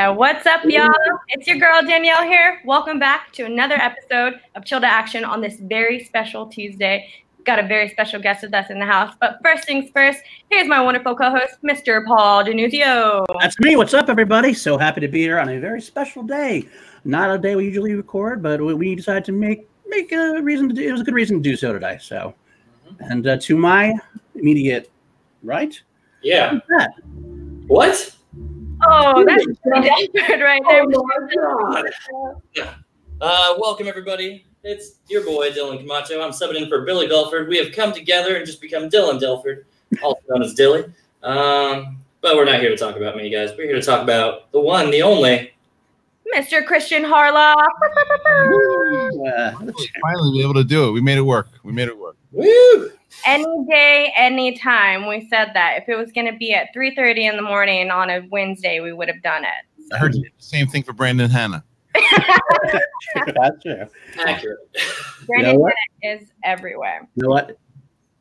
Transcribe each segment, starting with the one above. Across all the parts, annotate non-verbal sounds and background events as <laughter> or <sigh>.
Yeah. What's up, y'all? It's your girl, Danielle, here. Welcome back to another episode of Chill to Action on this very special Tuesday. Got a very special guest with us in the house. But first things first, here's my wonderful co host, Mr. Paul Denuzio. That's me. What's up, everybody? So happy to be here on a very special day. Not a day we usually record, but we decided to make make a reason to do. It was a good reason to do so today. So, and uh, to my immediate right, Yeah. What? Oh, that's good <laughs> right there. Oh Uh, welcome everybody. It's your boy Dylan Camacho. I'm subbing in for Billy Delford. We have come together and just become Dylan Delford, also known as Dilly. Um, but we're not here to talk about me, guys. We're here to talk about the one, the only. Mr. Kristian Harloff. <laughs> Finally, be able to do it. We made it work. We made it work. Woo! Any day, any time. We said that. If it was going to be at 3.30 in the morning on a Wednesday, we would have done it. I heard you did the same thing for Brandon Hannah. <laughs> that's true. Accurate. Brandon what? Bennett is everywhere. You know what?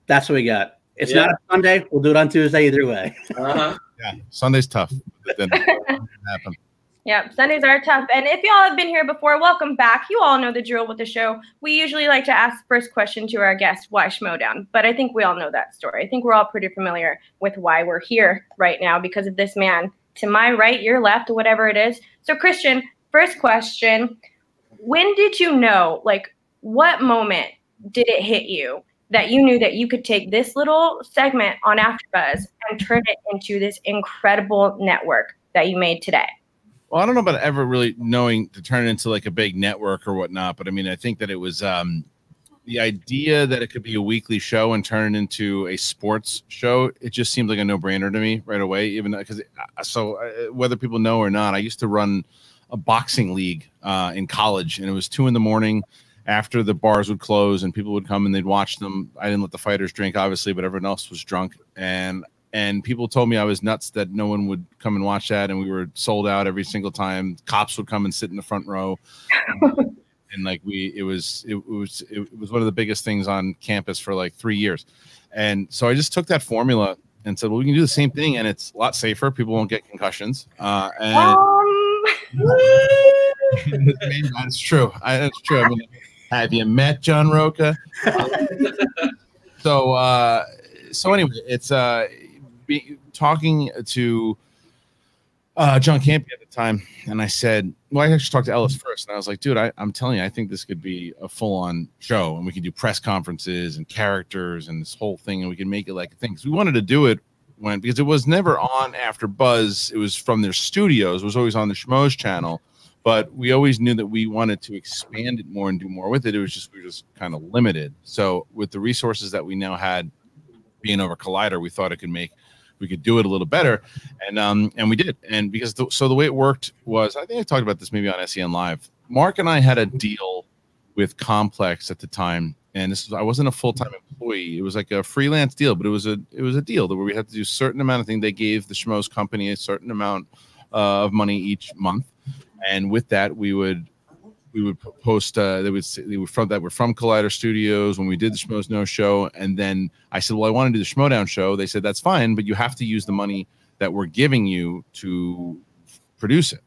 That's what we got. It's Yeah. not a Sunday. We'll do it on Tuesday either way. Uh-huh. Yeah, Sunday's tough. But then <laughs> it happened. Yep, Sundays are tough. And if y'all have been here before, welcome back. You all know the drill with the show. We usually like to ask the first question to our guest, why Schmoedown? But I think we all know that story. I think we're all pretty familiar with why we're here right now because of this man to my right, your left, whatever it is. So, Kristian, first question When did you know, like, what moment did it hit you that you knew that you could take this little segment on AfterBuzz and turn it into this incredible network that you made today? Well, I don't know about ever really knowing to turn it into like a big network or whatnot, but I mean, I think that it was um, the idea that it could be a weekly show and turn it into a sports show. It just seemed like a no-brainer to me right away. Even because so uh, whether people know or not, I used to run a boxing league uh, in college, and it was two in the morning after the bars would close and people would come and they'd watch them. I didn't let the fighters drink, obviously, but everyone else was drunk. And and people told me I was nuts that no one would come and watch that, and we were sold out every single time. Cops would come and sit in the front row, <laughs> and like we, it was it, was it was one of the biggest things on campus for like three years. And so I just took that formula and said, well, we can do the same thing, and it's a lot safer. People won't get concussions, uh, and Um, <laughs> that's true. I, that's true. I mean, have you met John Rocha? <laughs> so, uh, so anyway, it's uh, talking to uh, John Campea at the time, and I said, well, I actually talked to Ellis first, and I was like, dude, I, I'm telling you, I think this could be a full-on show, and we could do press conferences and characters and this whole thing, and we can make it like a thing. 'Cause we wanted to do it when because it was never on AfterBuzz. It was from their studios. It was always on the Schmoes channel but we always knew that we wanted to expand it more and do more with it. It was just we were just kind of limited. So with the resources that we now had being over Collider, we thought it could make we could do it a little better, and um and we did. And because the, so the way it worked was, I think I talked about this maybe on SEN Live. Mark and I had a deal with Complex at the time, and this was, I wasn't a full time employee. It was like a freelance deal, but it was a it was a deal that where we had to do a certain amount of things. They gave the Schmoes company a certain amount uh, of money each month and with that we would we would post uh they would say they were from that were from collider studios when we did the schmoes no show. And then i said well i want to do the schmoedown show. They said that's fine but you have to use the money that we're giving you to produce it.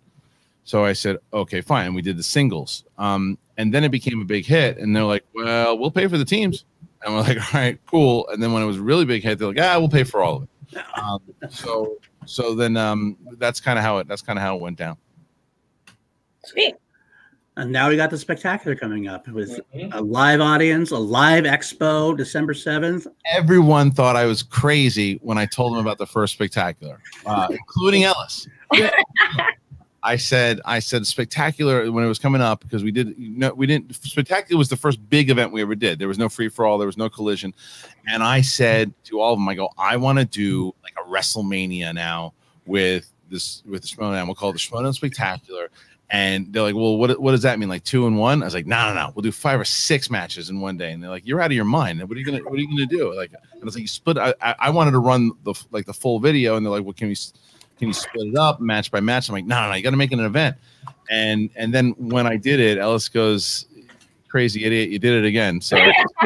So i said okay fine. We did the singles. Um and then it became a big hit and they're like well we'll pay for the teams. And we're like <laughs> all right cool. And then when it was a really big hit they're like ah we'll pay for all of it. <laughs> Um, so so then um that's kind of how it that's kind of how it went down. Sweet. And now we got the spectacular coming up with Mhm. a live audience, a live expo, December seventh. everyone thought I was crazy when I told them about the first spectacular, uh, <laughs> including Ellis. <laughs> I said, I said spectacular when it was coming up because we did, you know, we didn't. Spectacular was the first big event we ever did. There was no free for all, there was no collision, and I said to all of them, I go, I want to do like a WrestleMania now with this with the Schmoedown. We'll call it the Schmoedown Spectacular. And they're like, well, what, what does that mean? Like two and one? I was like, no, no, no. We'll do five or six matches in one day. And they're like, you're out of your mind. What are you gonna What are you gonna do? Like, and I was like, you split. I, I wanted to run the like the full video, and they're like, well, can we can you split it up match by match? I'm like, no, no, no. You got to make it an event. And and then when I did it, Ellis goes, crazy idiot, you did it again. So <laughs>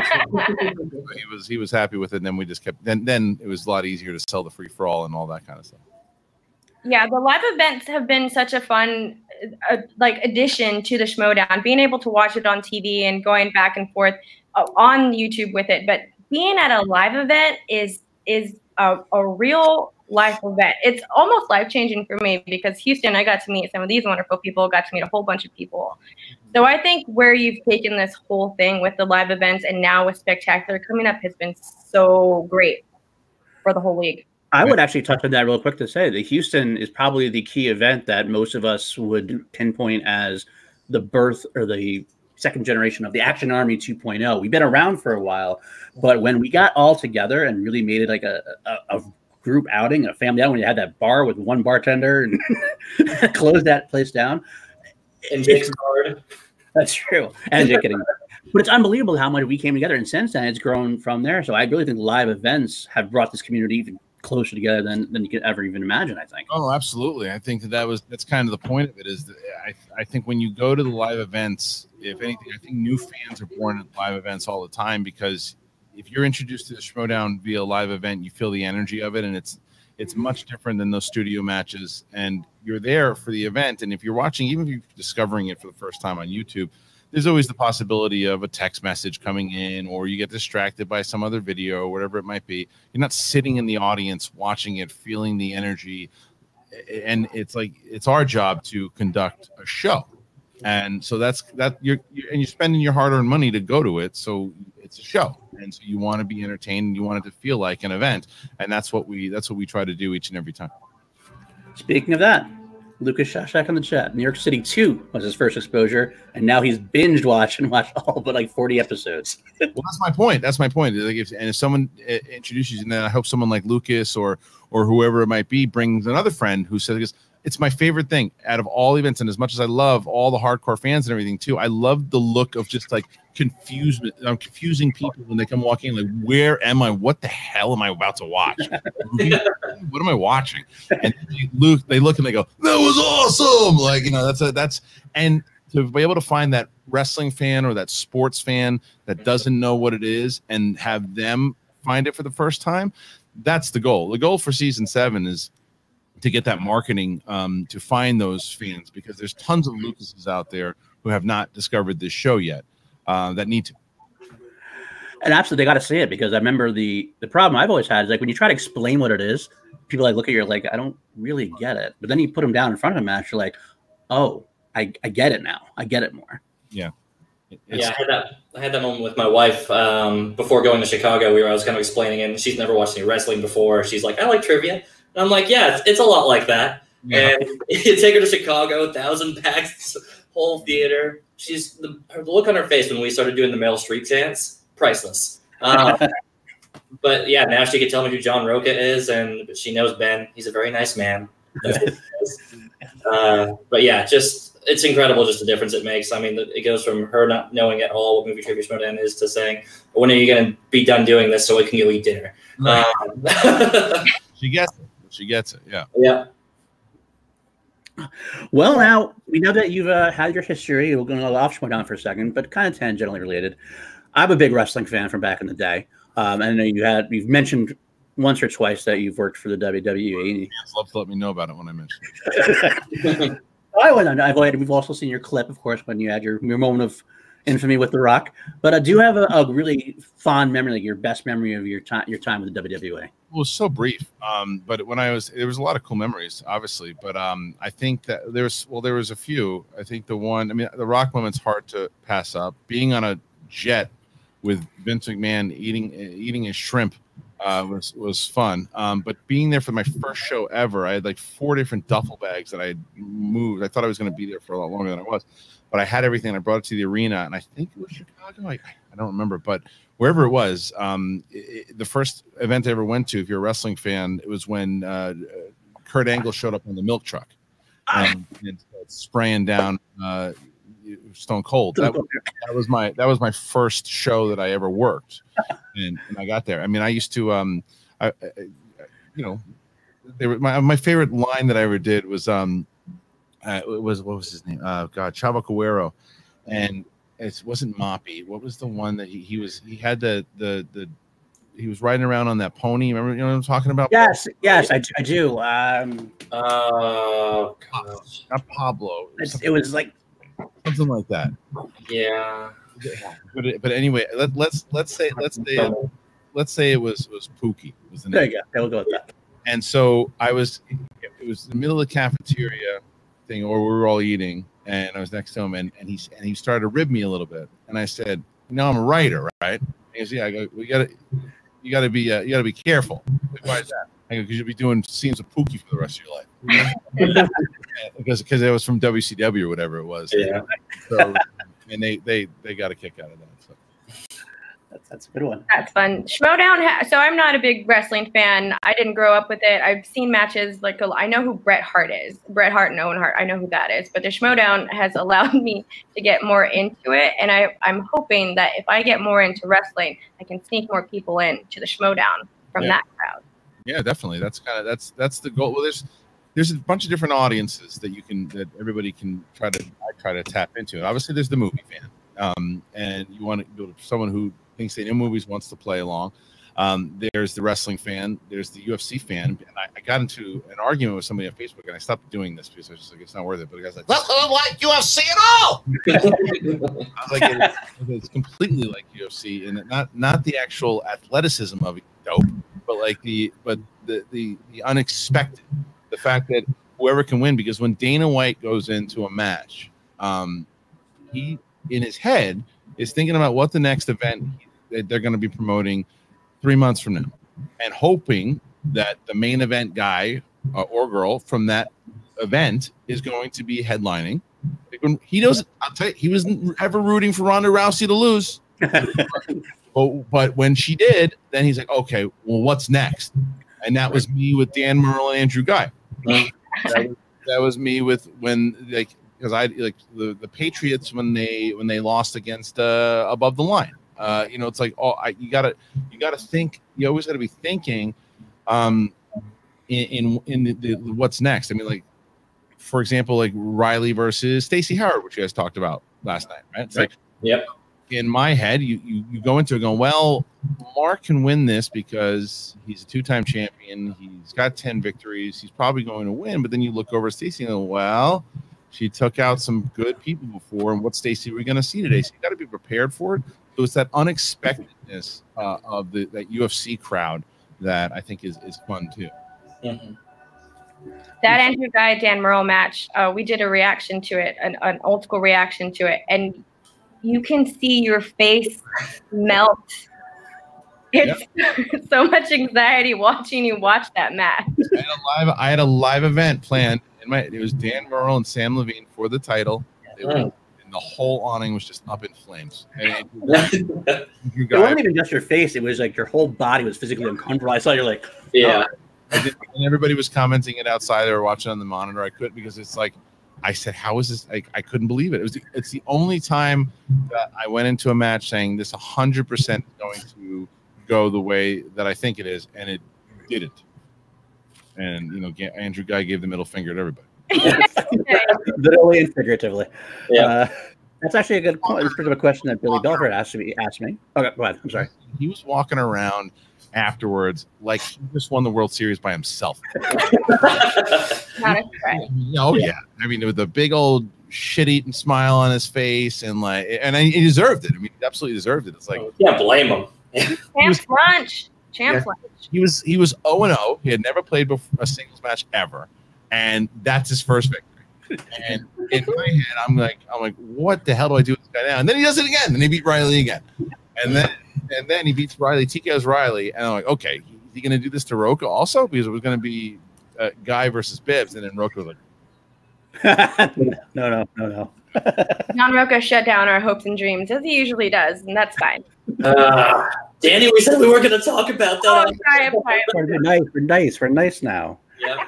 he was he was happy with it. And then we just kept. Then then it was a lot easier to sell the free for all and all that kind of stuff. Yeah, the live events have been such a fun uh, like addition to the Schmoedown. Being able to watch it on TV and going back and forth uh, on YouTube with it, but being at a live event is is a, a real life event. It's almost life changing for me because Houston, I got to meet some of these wonderful people, got to meet a whole bunch of people. So I think where you've taken this whole thing with the live events and now with Spectacular coming up has been so great for the whole league. I would actually touch on that real quick to say the Houston is probably the key event that most of us would pinpoint as the birth or the second generation of the Action Army 2.0. We've been around for a while, but when we got all together and really made it like a, a, a group outing, a family outing, when you had that bar with one bartender and <laughs> closed that place down. And Jake's card. That's true. And Jake getting but it's unbelievable how much we came together, and since then it's grown from there. So I really think live events have brought this community even closer together than, than you could ever even imagine. I think. Oh, absolutely. I think that that was that's kind of the point of it. Is I I think when you go to the live events, if anything, I think new fans are born at live events all the time because if you're introduced to the Schmoedown via live event, you feel the energy of it, and it's it's much different than those studio matches. And you're there for the event, and if you're watching, even if you're discovering it for the first time on YouTube, there's always the possibility of a text message coming in, or you get distracted by some other video, or whatever it might be. You're not sitting in the audience watching it, feeling the energy, and it's like it's our job to conduct a show. And so that's that you're, you're, and you're spending your hard-earned money to go to it. So it's a show. And so you want to be entertained and you want it to feel like an event. And that's what we that's what we try to do each and every time. Speaking of that lucas shashak on the chat. New york city 2 was his first exposure and now he's binged watched and watched all but like 40 episodes. <laughs> Well that's my point. That's my point. Like if, and if someone uh, introduces you and then i hope someone like lucas or or whoever it might be brings another friend who says it's my favorite thing out of all events. And as much as I love all the hardcore fans and everything too, I love the look of just like confusement. I'm um, confusing people when they come walking. Like, where am I? What the hell am I about to watch? <laughs> what am I watching? And they look, they look and they go, "That was awesome!" Like, you know, that's a that's and to be able to find that wrestling fan or that sports fan that doesn't know what it is and have them find it for the first time that's the goal the goal for season seven is to get that marketing um, to find those fans because there's tons of Lucases out there who have not discovered this show yet uh, that need to. And absolutely, they got to see it because I remember the the problem I've always had is like when you try to explain what it is, people like look at you like I don't really get it, but then you put them down in front of a match, you're like, oh, I, I get it now, I get it more. Yeah. It's, yeah, I had that. I had that moment with my wife um, before going to Chicago. We were I was kind of explaining it, and she's never watched any wrestling before. She's like, "I like trivia." And I'm like, yeah, it's, it's a lot like that. Yeah. And <laughs> you take her to Chicago, thousand packs, <laughs> whole theater. She's the, the, look on her face when we started doing the Meryl Streep dance, priceless. Um, <laughs> but yeah, now she can tell me who John Rocha is, and she knows Ben. He's a very nice man. uh, but yeah, just it's incredible just the difference it makes. I mean, it goes from her not knowing at all what movie trivia Schmoedown is to saying, "When are you going to be done doing this so we can go eat dinner?" Right. Um, she gets. She gets it. Yeah. Yeah. Well, now we know that you've uh, had your history. We're going to off down for a second, but kind of tangentially related. I'm a big wrestling fan from back in the day. Um, I know you had you've mentioned once or twice that you've worked for the WWE. Yes, love to let me know about it when I mention. <laughs> I went on. I've already, we've also seen your clip, of course, when you had your, your moment of infamy with The Rock. But I do have a, a really fond memory, like your best memory of your time your time with the. It was so brief, um, but when I was there was a lot of cool memories, obviously. But um, I think that there's well, there was a few. I think the one, I mean, the Rock moment's hard to pass up. Being on a jet with Vince McMahon eating eating a shrimp uh, was was fun. Um, but being there for my first show ever, I had like four different duffel bags that I moved. I thought I was going to be there for a lot longer than I was but I had everything. I brought it to the arena, and I think it was Chicago. I, I don't remember, but wherever it was, um, it, the first event I ever went to, if you're a wrestling fan, it was when uh, Kurt Angle showed up on the milk truck and, and spraying down uh, Stone Cold. That was, that was, my that was my first show that I ever worked, <laughs> and, and I got there. I mean, I used to, um, I, I you know, they were, my my favorite line that I ever did was um uh, it was what was his name? Uh, God, Chavo Guerrero, and it wasn't Moppy. What was the one that he, he was? He had the the the he was riding around on that pony. Remember, you know what I'm talking about? Yes, yes, I, I do. Um, Oh, gosh. Not Pablo. It was it's- it was like something like that. Yeah. But it- but anyway, let, let's let's say let's say let's say it was was Pookie was the there you go. We'll go with that. And so I was it was the middle of the cafeteria thing, or we were all eating, and I was next to him, and, and he and he started to rib me a little bit, and I said, "You know, I'm a writer, right?" He goes, "Yeah." I go, "We gotta you gotta be uh, you gotta be careful." Why is that? I go, "Because you'll be doing scenes of Pookie for the rest of your life." <laughs> <laughs> because because it was from WCW or whatever it was. Yeah. So, and they they they got a kick out of that. So. That's, that's a good one. That's fun. Schmoedown. Ha- so I'm not a big wrestling fan. I didn't grow up with it. I've seen matches like I know who Bret Hart is. Bret Hart and Owen Hart. I know who that is. But the Schmoedown has allowed <laughs> me to get more into it, and I I'm hoping that if I get more into wrestling, I can sneak more people in to the Schmoedown from Yeah. that crowd. Yeah, definitely. That's kind of that's that's the goal. Well, there's there's a bunch of different audiences that you can that everybody can try to I try to tap into. And obviously, there's the movie fan, um, and you want to build someone who thinks they know movies wants to play along. Um, there's the wrestling fan. There's the UFC fan. And I, I got into an argument with somebody on Facebook, and I stopped doing this because I was just like, it's not worth it. But the guy's like, well, I don't like UFC at all. I was like, <laughs> it's, it's completely like UFC, and not not the actual athleticism of it, dope, but like the but the the the unexpected, the fact that whoever can win. Because when Dana White goes into a match, um, he in his head is thinking about what the next event that they're going to be promoting three months from now, and hoping that the main event guy uh, or girl from that event is going to be headlining. He doesn't. I'll tell you, he wasn't ever rooting for Ronda Rousey to lose. <laughs> But, but when she did, then he's like, okay, well, what's next? And that was me with Dan Murrell and Andrew Guy. that, was, that was me with when like because I like the, the Patriots when they when they lost against uh, above the line. Uh, you know, it's like oh, I, you gotta you gotta think. You always gotta be thinking, um, in in, in the, the, what's next. I mean, like for example, like Reilly versus Stacy Howard, which you guys talked about last night, right? It's like Yep. in my head, you, you you go into it going, well, Mark can win this because he's a two-time champion. He's got 10 victories. He's probably going to win. But then you look over at Stacy and go, well, she took out some good people before. And what Stacy are we going to see today? So you got to be prepared for it. So was that unexpectedness uh, of the that UFC crowd that I think is, is fun too. Mhm. That Andrew Guy Dan Murrell match, uh, we did a reaction to it, an, an old school reaction to it, and you can see your face melt. It's <laughs> so much anxiety watching you watch that match. I had a live I had a live event planned in my it was Dan Murrell and Samm Levine for the title. They were- Mm. and the whole awning was just up in flames. And Andrew <laughs> yeah. It wasn't even just your face; it was like your whole body was physically uncomfortable. I saw you're like, I did, oh. and everybody was commenting it outside. They were watching on the monitor. I couldn't because it's like I said, "How is this?" Like I couldn't believe it. It was the, it's the only time that I went into a match saying this 100 percent going to go the way that I think it is, and it didn't. And you know, Andrew Guy gave the middle finger to everybody. <laughs> literally and figuratively. Yeah. Uh, that's actually a good point. This is a question that Billy Belford asked me. Asked me. Okay, go ahead. I'm sorry. He was walking around afterwards like he just won the World Series by himself. <laughs> Not a threat. Oh yeah. I mean, with a big old shit-eating smile on his face, and like, and he deserved it. I mean, he absolutely deserved it. It's like Can't blame him. <laughs> Champ lunch. Champ lunch. he was he was 0 and 0. He had never played bef- a singles match ever, and that's his first victory. And in my head, I'm like, I'm like, what the hell do I do with this guy now? And then he does it again. and he beat Reilly again, and then and then he beats Reilly. TKO's Reilly, and I'm like, okay, is he gonna do this to Rocha also? Because it was gonna be uh, Guy versus Bibbs, and then Rocha was like, <laughs> no, no, no, no. <laughs> John Rocha shut down our hopes and dreams as he usually does, and that's fine. Uh, Danny, we said we weren't going to talk about Oh, that. sorry, I'm sorry. We're nice. We're nice. We're nice now. Yeah.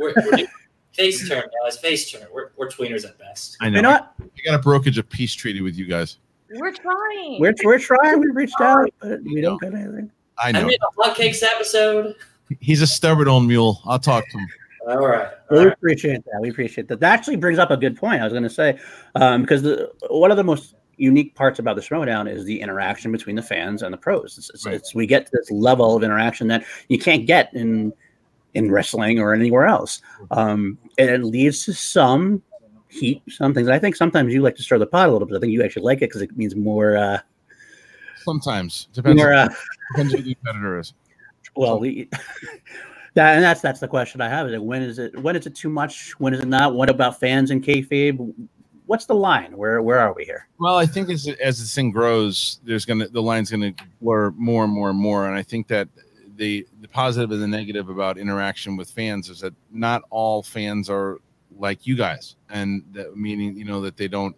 We're, we're doing <laughs> face turn, guys. Face turn. We're, we're tweeners at best. I know. You know what? I got a brokerage of peace treaty with you guys. We're trying. We're we're trying. We reached out, but we don't get anything. I know. I know. made a hotcakes episode. He's a stubborn old mule. I'll talk to him. All right. All We right. appreciate that. We appreciate that. That actually brings up a good point. I was going to say, um, because the one of the most unique parts about the Schmoedown is the interaction between the fans and the pros. It's, it's, Right. it's we get to this level of interaction that you can't get in in wrestling or anywhere else. Um, and it leads to some heat, some things. I think sometimes you like to stir the pot a little bit. I think you actually like it because it means more, uh, Sometimes depends. more. Uh, depends who the competitor is. well, we, <laughs> that and that's that's the question I have. Is it when is it when is it too much? When is it not? What about fans and kayfabe? What's the line? Where where are we here? Well, I think as as this thing grows, there's gonna the line's gonna blur more and more and more, and I think that the the positive and the negative about interaction with fans is that not all fans are like you guys, and that meaning you know that they don't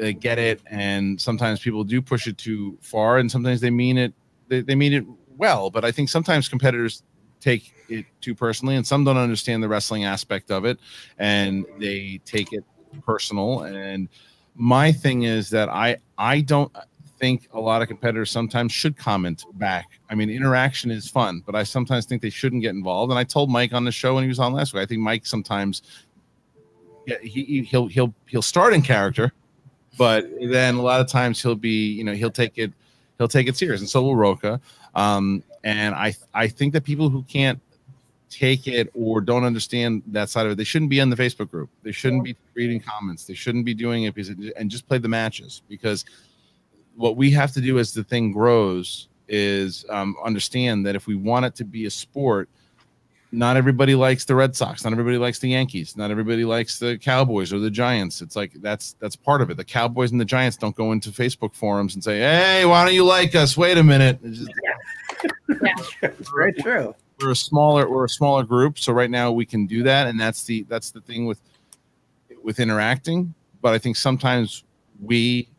uh, get it, and sometimes people do push it too far, and sometimes they mean it they, they mean it well, but I think sometimes competitors take it too personally, and some don't understand the wrestling aspect of it, and they take it personal. And my thing is that I I don't think a lot of competitors sometimes should comment back. I mean, interaction is fun, but I sometimes think they shouldn't get involved. And I told Mike on the show when he was on last week. I think Mike sometimes, yeah, he he- he'll he'll he'll start in character, but then a lot of times he'll be you know he'll take it he'll take it serious, and so will Rocha. Um, and I I think that people who can't take it or don't understand that side of it, they shouldn't be in the Facebook group. They shouldn't be reading comments. They shouldn't be doing it because it, and just play the matches because what we have to do as the thing grows is um, understand that if we want it to be a sport, not everybody likes the Red Sox, not everybody likes the Yankees, not everybody likes the Cowboys or the Giants. It's like that's that's part of it. The Cowboys and the Giants don't go into Facebook forums and say, "Hey, why don't you like us?" Wait a minute. It's just- <laughs> It's very true. we're a smaller we're a smaller group so right now we can do that and that's the that's the thing with with interacting but i think sometimes we the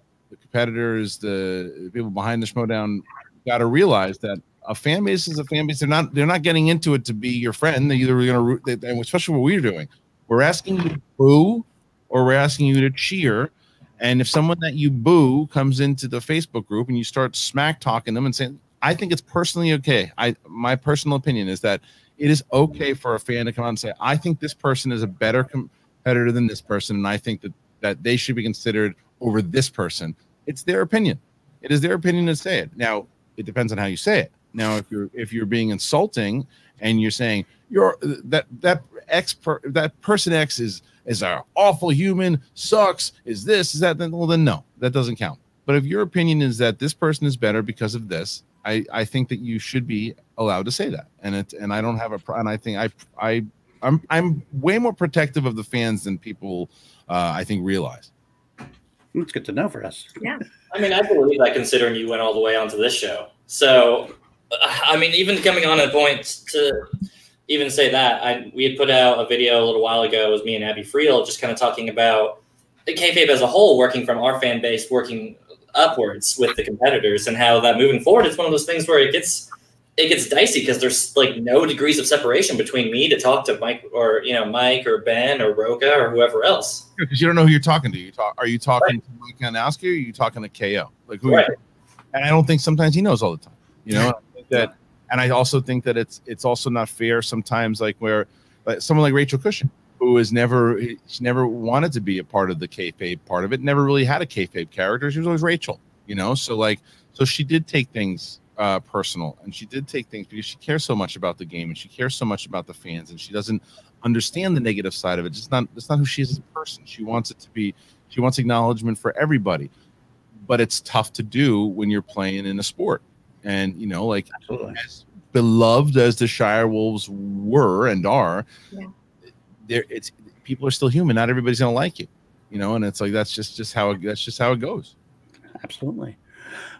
competitors the people behind the schmoedown got to realize that a fan base is a fan base they're not they're not getting into it to be your friend they're either going to especially what we're doing we're asking you to boo or we're asking you to cheer and if someone that you boo comes into the facebook group and you start smack talking them and saying I think it's personally okay. I my personal opinion is that it is okay for a fan to come out and say, I think this person is a better competitor than this person, and I think that that they should be considered over this person. It's their opinion. It is their opinion to say it. Now, it depends on how you say it. Now, if you're if you're being insulting and you're saying you're that that X per, that person X is is an awful human, sucks, is this, is that, then well then no, that doesn't count. But if your opinion is that this person is better because of this, I, I think that you should be allowed to say that. And it and I don't have a and I think I I I'm I'm way more protective of the fans than people uh, I think realize. It's good to know for us. Yeah. I mean, I believe that considering you went all the way onto this show. So, uh, I mean, even coming on a point to even say that, I we had put out a video a little while ago. It was me and Abby Friel just kind of talking about the kayfabe as a whole, working from our fan base, working upwards with the competitors, and how that moving forward, it's one of those things where it gets it gets dicey because there's like no degrees of separation between me to talk to Mike or you know Mike or Ben or Rocha or whoever else. Because you don't know who you're talking to. You talk are you talking to Mike Kalinowski or are you talking to KO? Like who Right. and I don't think sometimes he knows all the time. You know, <laughs> I think that and I also think that it's it's also not fair sometimes like where like someone like Rachel Cushing, who has never she never wanted to be a part of the kayfabe part of it, never really had a kayfabe character. She was always Rachel, you know. So like so she did take things uh personal and she did take things because she cares so much about the game and she cares so much about the fans and she doesn't understand the negative side of it. It's not it's not who she is as a person. She wants it to be she wants acknowledgement for everybody. But it's tough to do when you're playing in a sport. And you know, like Absolutely. as beloved as the Shire Wolves were and are, Yeah. there it's people are still human. Not everybody's gonna like you, you know, and it's like that's just just how it, that's just how it goes. Absolutely.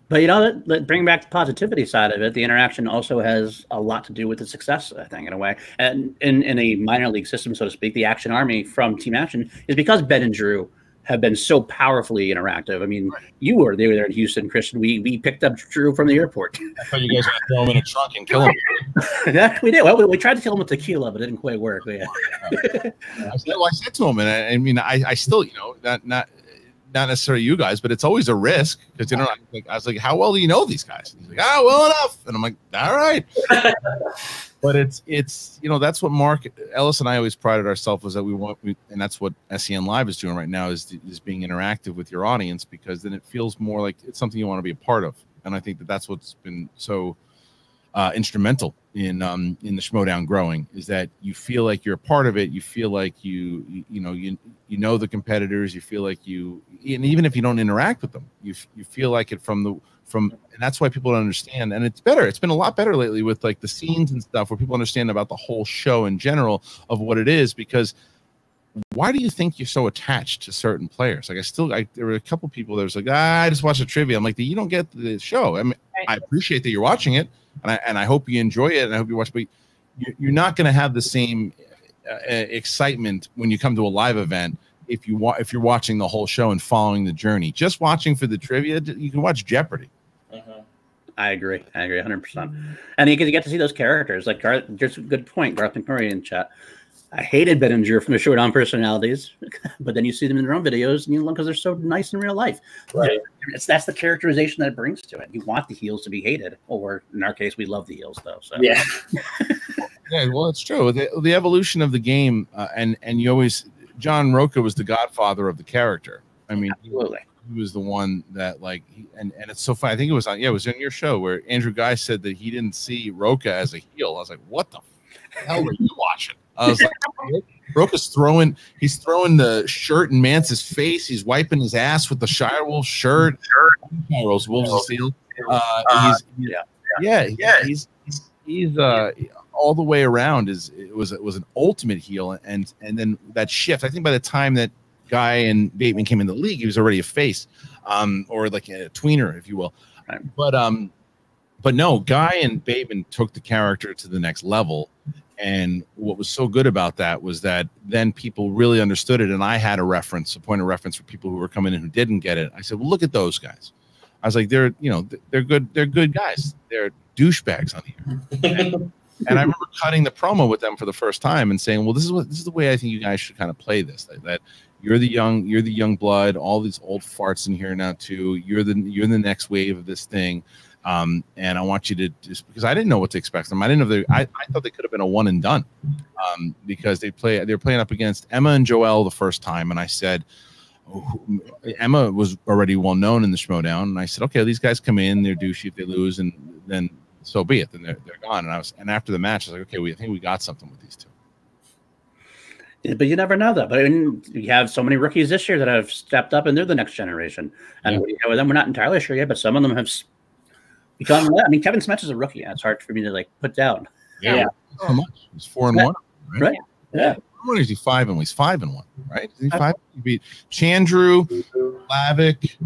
But you know, let, let bring back the positivity side of it. The interaction also has a lot to do with the success, I think, in a way. And in, in a minor league system, so to speak, the Action Army from Team Action is because Ben and Drew have been so powerfully interactive. I mean, you were they were there in Houston, Kristian. We we picked up Drew from the airport. I thought you guys were throw him in a truck and kill him. <laughs> Yeah, we did. Well, we, we tried to kill him with tequila, but it didn't quite work. Yeah. <laughs> I said, well, I said to him, and I, I mean, I, I still, you know, not not not necessarily you guys, but it's always a risk because you know, I, like, I was like, how well do you know these guys? And he's like, ah, well enough, and I'm like, all right. but <laughs> but it's it's you know that's what Mark Ellis and I always prided ourselves was that we want we, and that's what SEN Live is doing right now is is being interactive with your audience because then it feels more like it's something you want to be a part of, and I think that that's what's been so uh, instrumental in um, in the Schmoedown growing is that you feel like you're a part of it. You feel like you, you you know you you know the competitors. You feel like you and even if you don't interact with them, you you feel like it from the from and that's why people don't understand. And it's better. It's been a lot better lately with like the scenes and stuff where people understand about the whole show in general of what it is because why do you think you're so attached to certain players? Like I still, I, there were a couple people that was like, ah, I just watched the trivia. I'm like, you don't get the show. I mean, right. I appreciate that you're watching it, and I and I hope you enjoy it, and I hope you watch. But you're not going to have the same uh, uh, excitement when you come to a live event if you want if you're watching the whole show and following the journey. Just watching for the trivia, you can watch Jeopardy. Uh-huh. I agree. I agree 100%. And you get, you get to see those characters. Like Garth, just a good point, Garth McMurray in chat. I hated Ben and Drew from the Schmoedown personalities, <laughs> but then you see them in their own videos and you love because they're so nice in real life. Right. It's that's the characterization that it brings to it. You want the heels to be hated, or in our case, we love the heels though. So yeah, <laughs> yeah. Well, it's true. The, the evolution of the game, uh, and and you always John Rocha was the godfather of the character. I mean, absolutely. He, he was the one that like, he, and and it's so funny. I think it was on yeah, it was in your show where Andrew Guy said that he didn't see Rocha as a heel. I was like, what the hell were you watching? I was like, Rocha's throwing, he's throwing the shirt in Mance's face. He's wiping his ass with the Shirewolf shirt. Wolves of Steel. Uh, he's, yeah, yeah, yeah. He's he's, he's uh, all the way around. Is it was it was an ultimate heel, and and then that shift. I think by the time that Guy and Bateman came in the league, he was already a face, um, or like a tweener, if you will. But um, but no, Guy and Bateman took the character to the next level, and what was so good about that was that then people really understood it. And I had a reference, a point of reference for people who were coming in who didn't get it. I said, well, look at those guys. I was like, they're, you know, they're good. They're good guys. They're douchebags on here. and, I remember cutting the promo with them for the first time and saying, well, this is what, this is the way I think you guys should kind of play this, that, that you're the young, you're the young blood, all these old farts in here now too. You're the, you're the next wave of this thing um, and I want you to just because I didn't know what to expect them. I didn't know they, I, I thought they could have been a one and done um, because they play they're playing up against Emma and Joel the first time, and I said. Oh, Emma was already well known in the Schmoedown, and I said, "Okay, these guys come in, they're douchey if they lose, and then so be it. Then they're, they're gone." And I was, and after the match, I was like, "Okay, we I think we got something with these two. But you never know that. But I mean, you have so many rookies this year that have stepped up, and they're the next generation. And yeah. with them, we're not entirely sure yet, but some of them have become. I mean, Kevin Smets is a rookie. It's hard for me to like put down. Yeah, yeah. how much? He's four and yeah. one, right? right. Yeah. What is he five and one? He's five and one, right? Is he five? He beat Chandru, Lavic,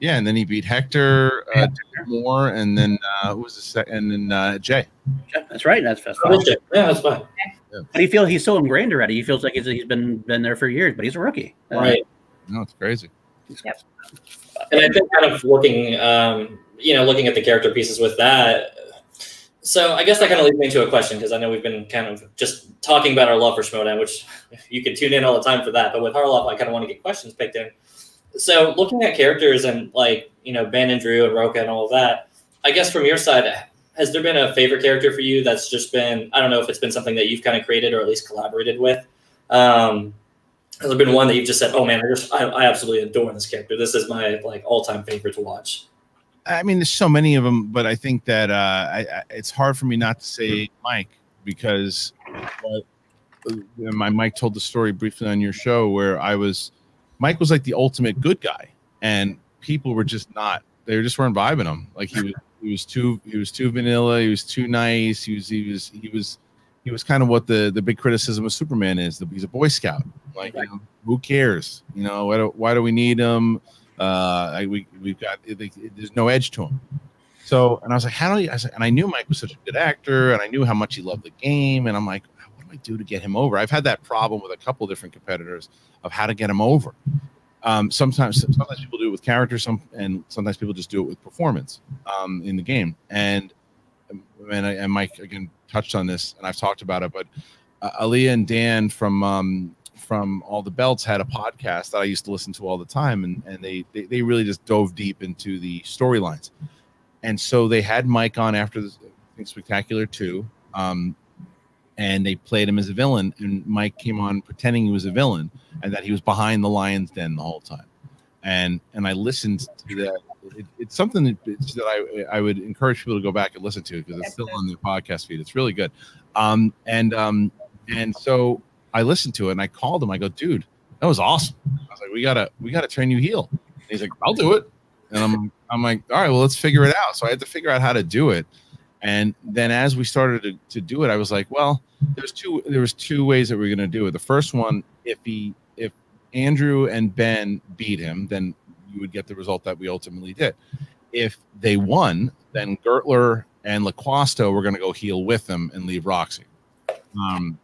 yeah, and then he beat Hector, uh, Moore, and then uh, who was the second? And then uh, Jay. Yeah, that's right. That's, that's fine. Yeah, that's fine. Yeah. But he feels he's so ingrained already. He feels like he's, he's been been there for years, but he's a rookie. Right. No, it's crazy. Yep. And I think kind of looking um, you know, looking at the character pieces with that. So I guess that kind of leads me into a question because I know we've been kind of just talking about our love for Schmoedown, which <laughs> you can tune in all the time for that. But with Harloff, I kind of want to get questions picked in. So looking at characters and like you know Ben and Drew and Rocha and all of that, I guess from your side, has there been a favorite character for you that's just been I don't know if it's been something that you've kind of created or at least collaborated with. Um, has there been one that you've just said, "Oh man, I just I, I absolutely adore this character. This is my like all time favorite to watch." I mean, there's so many of them, but I think that uh, I, I, it's hard for me not to say Mike because uh, my Mike told the story briefly on your show where I was Mike was like the ultimate good guy, and people were just not. They just weren't vibing him. Like he was, <laughs> he was too, he was too vanilla. He was too nice. He was, he was, he was, he was kind of what the the big criticism of Superman is. That he's a Boy Scout. Like, you know, who cares? You know, why do, why do we need him? Uh, we we've got there's no edge to him. So, and I was like, how do you? I said, and I knew Mike was such a good actor, and I knew how much he loved the game, and I'm like, what do I do to get him over? I've had that problem with a couple different competitors of how to get him over. Um, sometimes, sometimes people do it with character, some, and sometimes people just do it with performance um, in the game. And and, I, and Mike again touched on this, and I've talked about it, but uh, and Dan from um, from all the belts had a podcast that I used to listen to all the time, and and they they, they really just dove deep into the storylines, and so they had Mike on after the Spectacular two, um, and they played him as a villain. And Mike came on pretending he was a villain and that he was behind the lion's den the whole time. And and I listened to that. It, it's something that, that I I would encourage people to go back and listen to because it's still on the podcast feed. It's really good. Um, and um, and so I listened to it and I called him. I go, dude, that was awesome. I was like, we gotta we gotta train you heel. And he's like, I'll do it. And I'm I'm like, all right, well, let's figure it out. So I had to figure out how to do it. And then as we started to, to do it, I was like, well, there's two there was two ways that we are gonna do it. The first one, if he if Andrew and Ben beat him, then you would get the result that we ultimately did. If they won, then Gertler and LaQuasto were gonna go heel with them and leave Roxy. Um,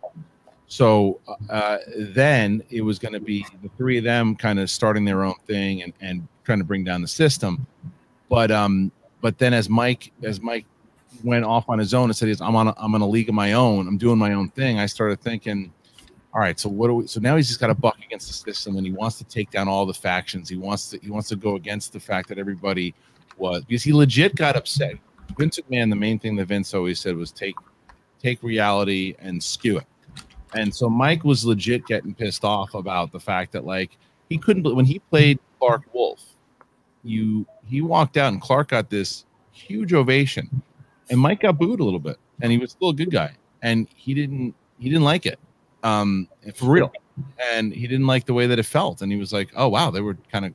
so uh, then it was going to be the three of them kind of starting their own thing and, and trying to bring down the system. But um, but then as Mike as Mike went off on his own and said, he's "I'm on a, I'm on a league of my own. I'm doing my own thing." I started thinking, all right, so what do we? So now he's just got to buck against the system, and he wants to take down all the factions. He wants to he wants to go against the fact that everybody was because he legit got upset. Vince McMahon, the main thing that Vince always said was take take reality and skew it. And so Mike was legit getting pissed off about the fact that like he couldn't when he played Clarke Wolfe, you he walked out and Clarke got this huge ovation, and Mike got booed a little bit, and he was still a good guy, and he didn't he didn't like it, um, for real, and he didn't like the way that it felt, and he was like, oh wow, they were kind of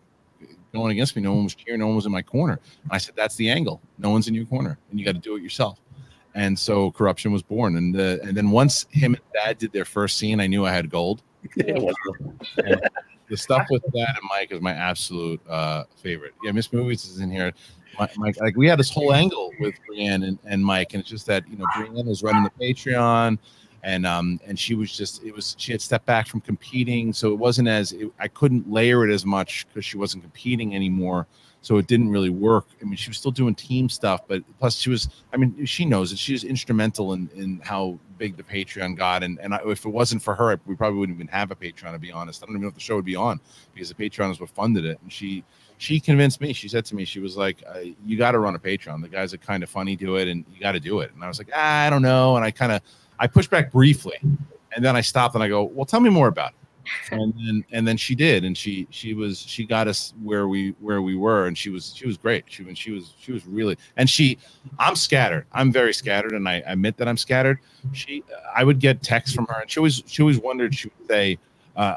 going against me. No one was cheering. No one was in my corner. And I said, that's the angle. No one's in your corner, and you got to do it yourself and so corruption was born. And and then once him and Dad did their first scene, I knew I had gold. <laughs> the stuff with Dad and Mike is my absolute uh, favorite. Yeah, Miss Movies is in here. Mike, like we had this whole angle with Brienne and, and Mike, and it's just that you know Brienne was running the Patreon, and um and she was just it was she had stepped back from competing, so it wasn't as it, I couldn't layer it as much because she wasn't competing anymore so it didn't really work. I mean, she was still doing team stuff, but plus she was. I mean, she knows it. She was instrumental in in how big the Patreon got, and and I, if it wasn't for her, we probably wouldn't even have a Patreon. To be honest, I don't even know if the show would be on because the Patreon is what funded it, and she she convinced me. She said to me, she was like, uh, "You got to run a Patreon. The guys are kind of funny do it, and you got to do it." And I was like, ah, "I don't know," and I kind of I pushed back briefly, and then I stopped and I go, "Well, tell me more about it." And then and then she did and she she was she got us where we where we were and she was she was great she was she was she was really and she i'm scattered i'm very scattered and i admit that i'm scattered she i would get texts from her and she always she always wondered she would say uh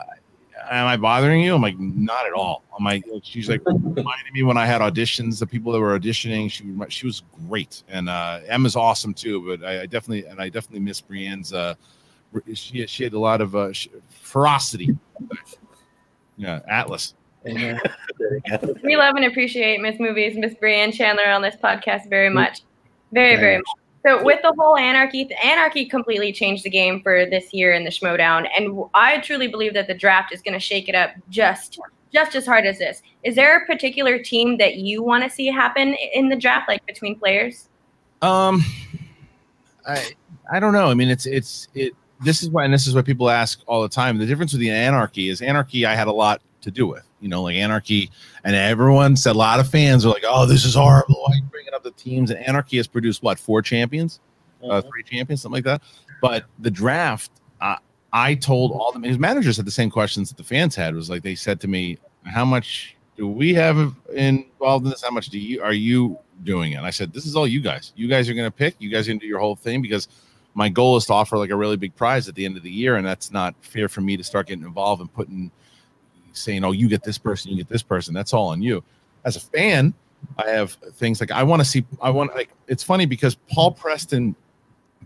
am I bothering you? I'm like, not at all. I'm like, she's like reminding me when I had auditions, the people that were auditioning. She she was great, and uh, Emma's awesome too. But I, I definitely and I definitely miss Brienne's uh, she she had a lot of uh, ferocity. Yeah, Atlas. <laughs> we love and appreciate Miss Movies, Miss Brienne Chandler on this podcast very much, very very much. So with the whole anarchy, the anarchy completely changed the game for this year in the Schmoedown, and I truly believe that the draft is going to shake it up just just as hard as this. Is there a particular team that you want to see happen in the draft, like between players? Um, I I don't know. I mean, it's it's it this is why, and this is what people ask all the time. The difference with the anarchy is anarchy. I had a lot to do with, you know, like anarchy, and everyone said a lot of fans were like, "Oh, this is horrible." Why are you bringing up the teams? And anarchy has produced what four champions, uh, mm-hmm. three champions, something like that. But the draft, uh, I told all the his managers had the same questions that the fans had. Was like they said to me, "How much do we have involved in this? How much do you are you doing it?" I said, "This is all you guys. You guys are going to pick. You guys are going to do your whole thing because." My goal is to offer like a really big prize at the end of the year, and that's not fair for me to start getting involved and putting saying, "Oh, you get this person, you get this person." That's all on you. As a fan, I have things like I want to see. I want like it's funny because Paul Preston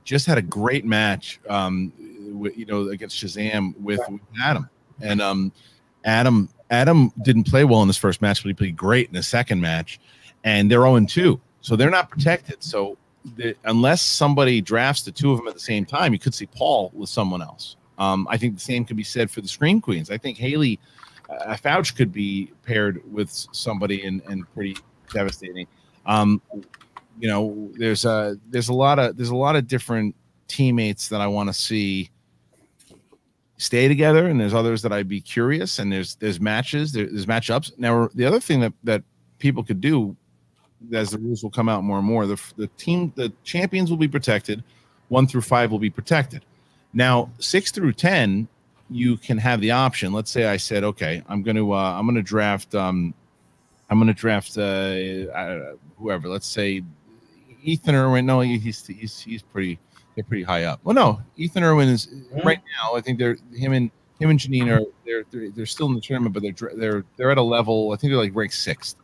just had a great match, um, with, you know, against Shazam with, with Adam, and um, Adam Adam didn't play well in his first match, but he played great in the second match, and they're 0 2, so they're not protected. So the, unless somebody drafts the two of them at the same time, you could see Paul with someone else. Um, I think the same could be said for the Scream Queens. I think Haley uh, Fouch could be paired with somebody and, and pretty devastating. Um, you know, there's a there's a lot of there's a lot of different teammates that I want to see stay together, and there's others that I'd be curious. And there's there's matches, there, there's matchups. Now, the other thing that that people could do as the rules will come out more and more, the, the team, the champions will be protected. One through five will be protected. Now, six through ten, you can have the option. Let's say I said, okay, I'm going to uh, I'm going to draft um, I'm going to draft uh, uh, whoever. Let's say Ethan Irwin. No, he's he's he's pretty they're pretty high up. Well, no, Ethan Irwin is mm-hmm. right now. I think they're him and him and Janine are they're, they're they're still in the tournament, but they're they're they're at a level. I think they're like ranked sixth.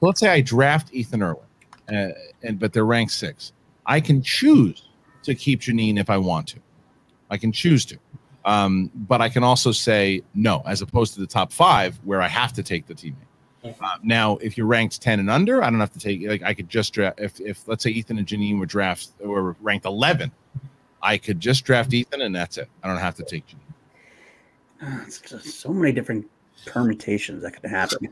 So let's say I draft Ethan Irwin, uh, and but they're ranked six. I can choose to keep Janine if I want to. I can choose to. Um, but I can also say no, as opposed to the top five where I have to take the teammate. Uh, now, if you're ranked 10 and under, I don't have to take like I could just draft if, if let's say Ethan and Janine were draft or ranked 11, I could just draft Ethan and that's it. I don't have to take Jeanine. it's just so many different permutations that could happen.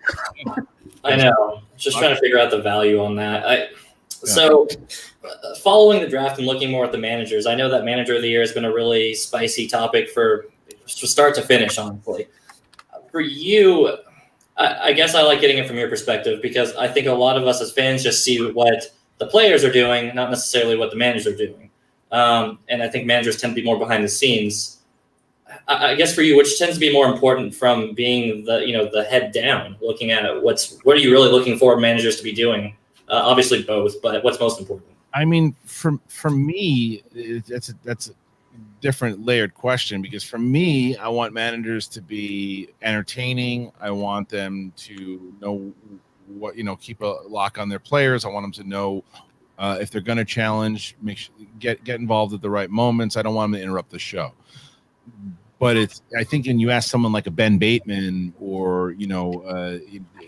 I know. Just trying to figure out the value on that. I so uh, following the draft and looking more at the managers, I know that manager of the year has been a really spicy topic for start to finish, honestly. For you, I, I guess I like getting it from your perspective because I think a lot of us as fans just see what the players are doing, not necessarily what the managers are doing. Um, and I think managers tend to be more behind the scenes. I, guess for you, which tends to be more important from being the you know the head down, looking at what's what are you really looking for managers to be doing? Uh, obviously both, but what's most important? I mean, for for me, that's a, that's a different layered question because for me, I want managers to be entertaining. I want them to know what you know, keep a lock on their players. I want them to know uh, if they're going to challenge, make sure, get get involved at the right moments. I don't want them to interrupt the show. But it's I think when you ask someone like a Ben Bateman or you know uh,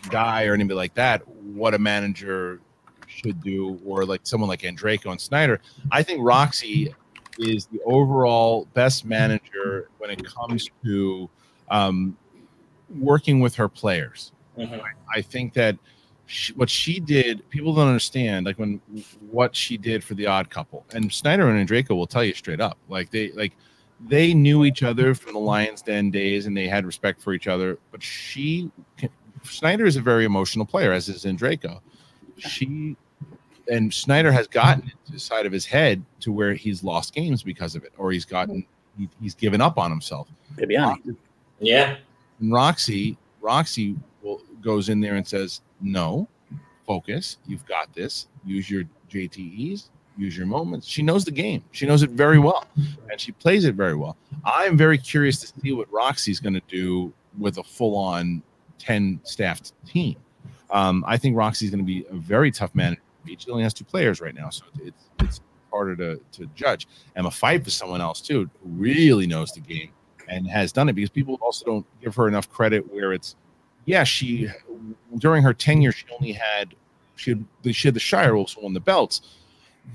guy or anybody like that, what a manager should do, or like someone like Andreyko and Snyder, I think Roxy is the overall best manager when it comes to um, working with her players. Mm-hmm. I, I, think that she, what she did, people don't understand. Like when what she did for the Odd Couple, and Snyder and Andreyko will tell you straight up, like they like they knew each other from the Lions Den days, and they had respect for each other. But she, Snyder, is a very emotional player, as is Andreyko. She and Snyder has gotten into the side of his head to where he's lost games because of it, or he's gotten he, he's given up on himself. Bibbiani. Yeah. And Roxy, Roxy will, goes in there and says, "No, focus. You've got this. Use your JTEs. Use your moments." She knows the game. She knows it very well, and she plays it very well. I'm very curious to see what Roxy's going to do with a full-on ten staffed team. Um, I think Roxy's going to be a very tough manager each only has two players right now, so it's it's harder to to judge. Emma Fyffe is someone else too who really knows the game and has done it because people also don't give her enough credit. Where it's yeah, she during her tenure she only had she had she had the Shire also won the belts,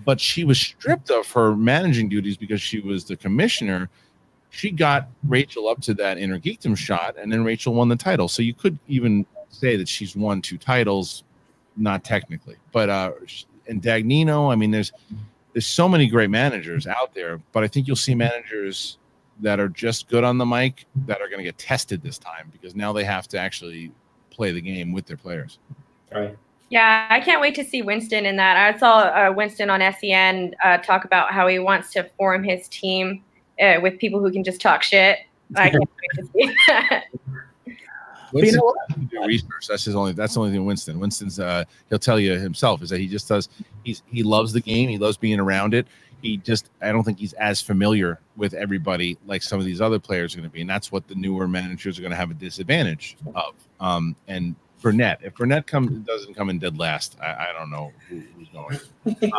but she was stripped of her managing duties because she was the commissioner. She got Rachel up to that inner geekdom shot, and then Rachel won the title. So you could even say that she's won two titles not technically, but uh, and Dagnino. I mean, there's there's so many great managers out there, but I think you'll see managers that are just good on the mic that are going to get tested this time because now they have to actually play the game with their players. Right. Yeah, I can't wait to see Winston in that. I saw uh, Winston on SEN uh, talk about how he wants to form his team uh, with people who can just talk shit. I can't wait to see that. <laughs> Winston you know do research. That's his only. That's the only thing. Winston. Winston's. Uh, he'll tell you himself is that he just does. He's he loves the game. He loves being around it. He just. I don't think he's as familiar with everybody like some of these other players are going to be, and that's what the newer managers are going to have a disadvantage of. Um, and Burnett, if Burnett come doesn't come in dead last, I, I don't know who, who's going.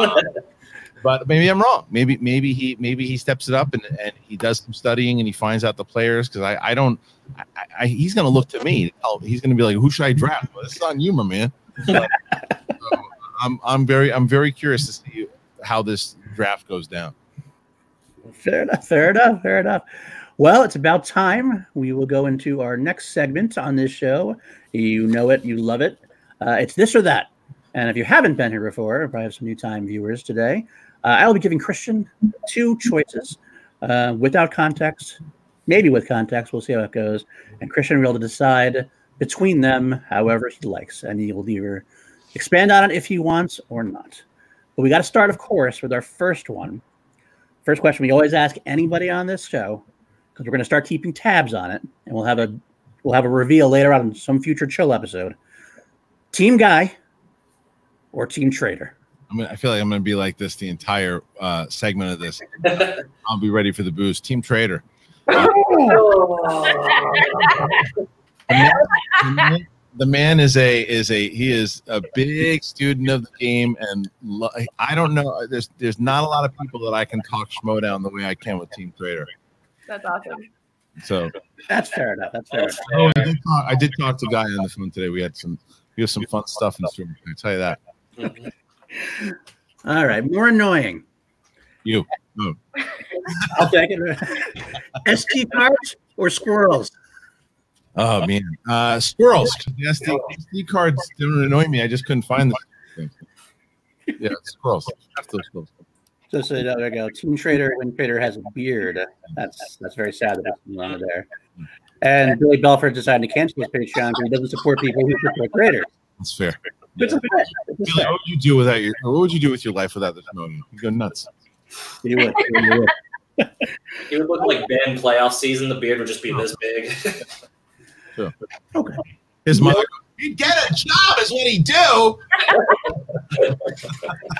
Um, <laughs> but maybe I'm wrong. Maybe maybe he maybe he steps it up and, and he does some studying and he finds out the players because I, I don't I, I, he's going to look to me. He's going to be like, "Who should I draft?" Well, this is on you, my man. so, I'm I'm very I'm very curious to see how this draft goes down. Fair enough. Fair enough. Fair enough. Well, it's about time. We will go into our next segment on this show. You know it. You love it. Uh, it's this or that. And if you haven't been here before, I have some new time viewers today. Uh, I'll be giving Kristian two choices uh, without context, maybe with context. We'll see how it goes. And Kristian will be able to decide between them however he likes. And he will either expand on it if he wants or not. But we got to start, of course, with our first one. First question we always ask anybody on this show because we're going to start keeping tabs on it, and we'll have a we'll have a reveal later on in some future chill episode. Team guy or team trader? I, mean, I feel like I'm going to be like this the entire uh, segment of this. <laughs> I'll be ready for the boost. Team trader. <laughs> The man, the man- the man is a is a he is a big student of the game, and lo- I don't know. There's there's not a lot of people that I can talk Schmoedown the way I can with Team Trader. That's awesome. So That's fair enough. That's fair. enough. oh, I did talk, I did talk to Guy on the phone today. We had some we have some fun stuff in store. I tell you that. All right, more annoying. You. I'll take it. SD cards or squirrels? Oh man, uh, squirrels. The SD, SD cards don't annoy me. I just couldn't find them. Yeah, squirrels. F those squirrels. So, so there we go. Team Trader when Trader has a beard. That's that's very sad that that's wrong there. And Billy Belford decided to cancel his Patreon because he doesn't support people who support traders. That's fair. It's a. It's Billy, fact. what would you do without your? What would you do with your life without this moment? You go nuts. You would. You would. He would look like Ben playoff season. The beard would just be this big. <laughs> Okay. His mother. Goes, He'd get a job, is what he do. <laughs>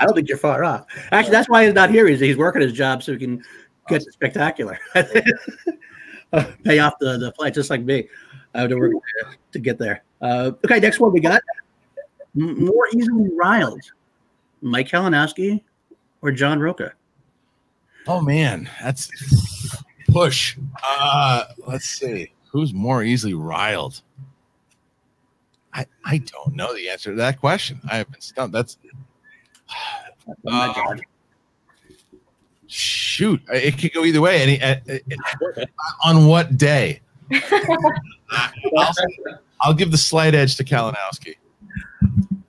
I don't think you're far off. Actually, that's why he's not here. He's, he's working his job so he can get to spectacular. <laughs> Uh, Pay off the, the flight, just like me. I have to work to get there. Uh, okay, next one we got M- more easily riled. Mike Kalinowski or John Rocha? Oh man, that's push. Uh, let's see. Who's more easily riled? I I don't know the answer to that question. I have been stumped. That's <sighs> Uh, shoot. It could go either way. Any uh, uh, on what day? <laughs> I'll, I'll give the slight edge to Kalinowski.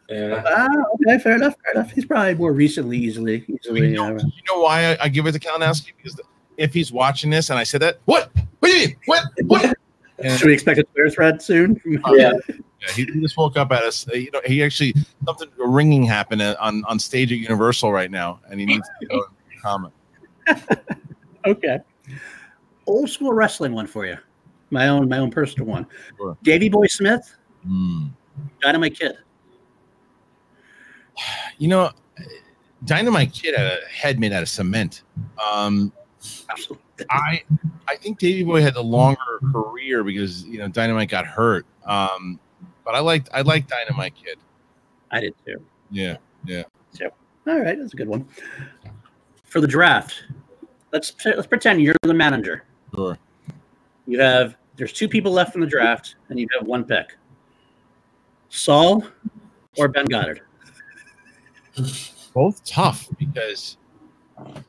Yeah. Ah, okay, fair enough. Fair enough. He's probably more recently, easily, easily. You know, Uh, you know why I, I give it to Kalinowski? Because the, if he's watching this and I said that, what? What do you mean? What? What? And- <laughs> should we expect a Twitter thread soon? Yeah. Yeah, <laughs> he he just woke up at us. You know, he actually something ringing happened on on stage at Universal right now, and he needs to go and comment. <laughs> Okay. Old school wrestling one for you. My own, my own personal one. Sure. Davey Boy Smith, Hmm. Dynamite Kid. You know, Dynamite Kid had a head made out of cement. Um, Absolutely. I I think Davey Boy had a longer career because you know Dynamite got hurt. Um, but I liked I liked Dynamite Kid. I did too. Yeah. Yeah. So all right, that's a good one. For the draft, let's let's pretend you're the manager. Sure. You have there's two people left in the draft, and you have one pick. Saul or Ben Goddard. both tough because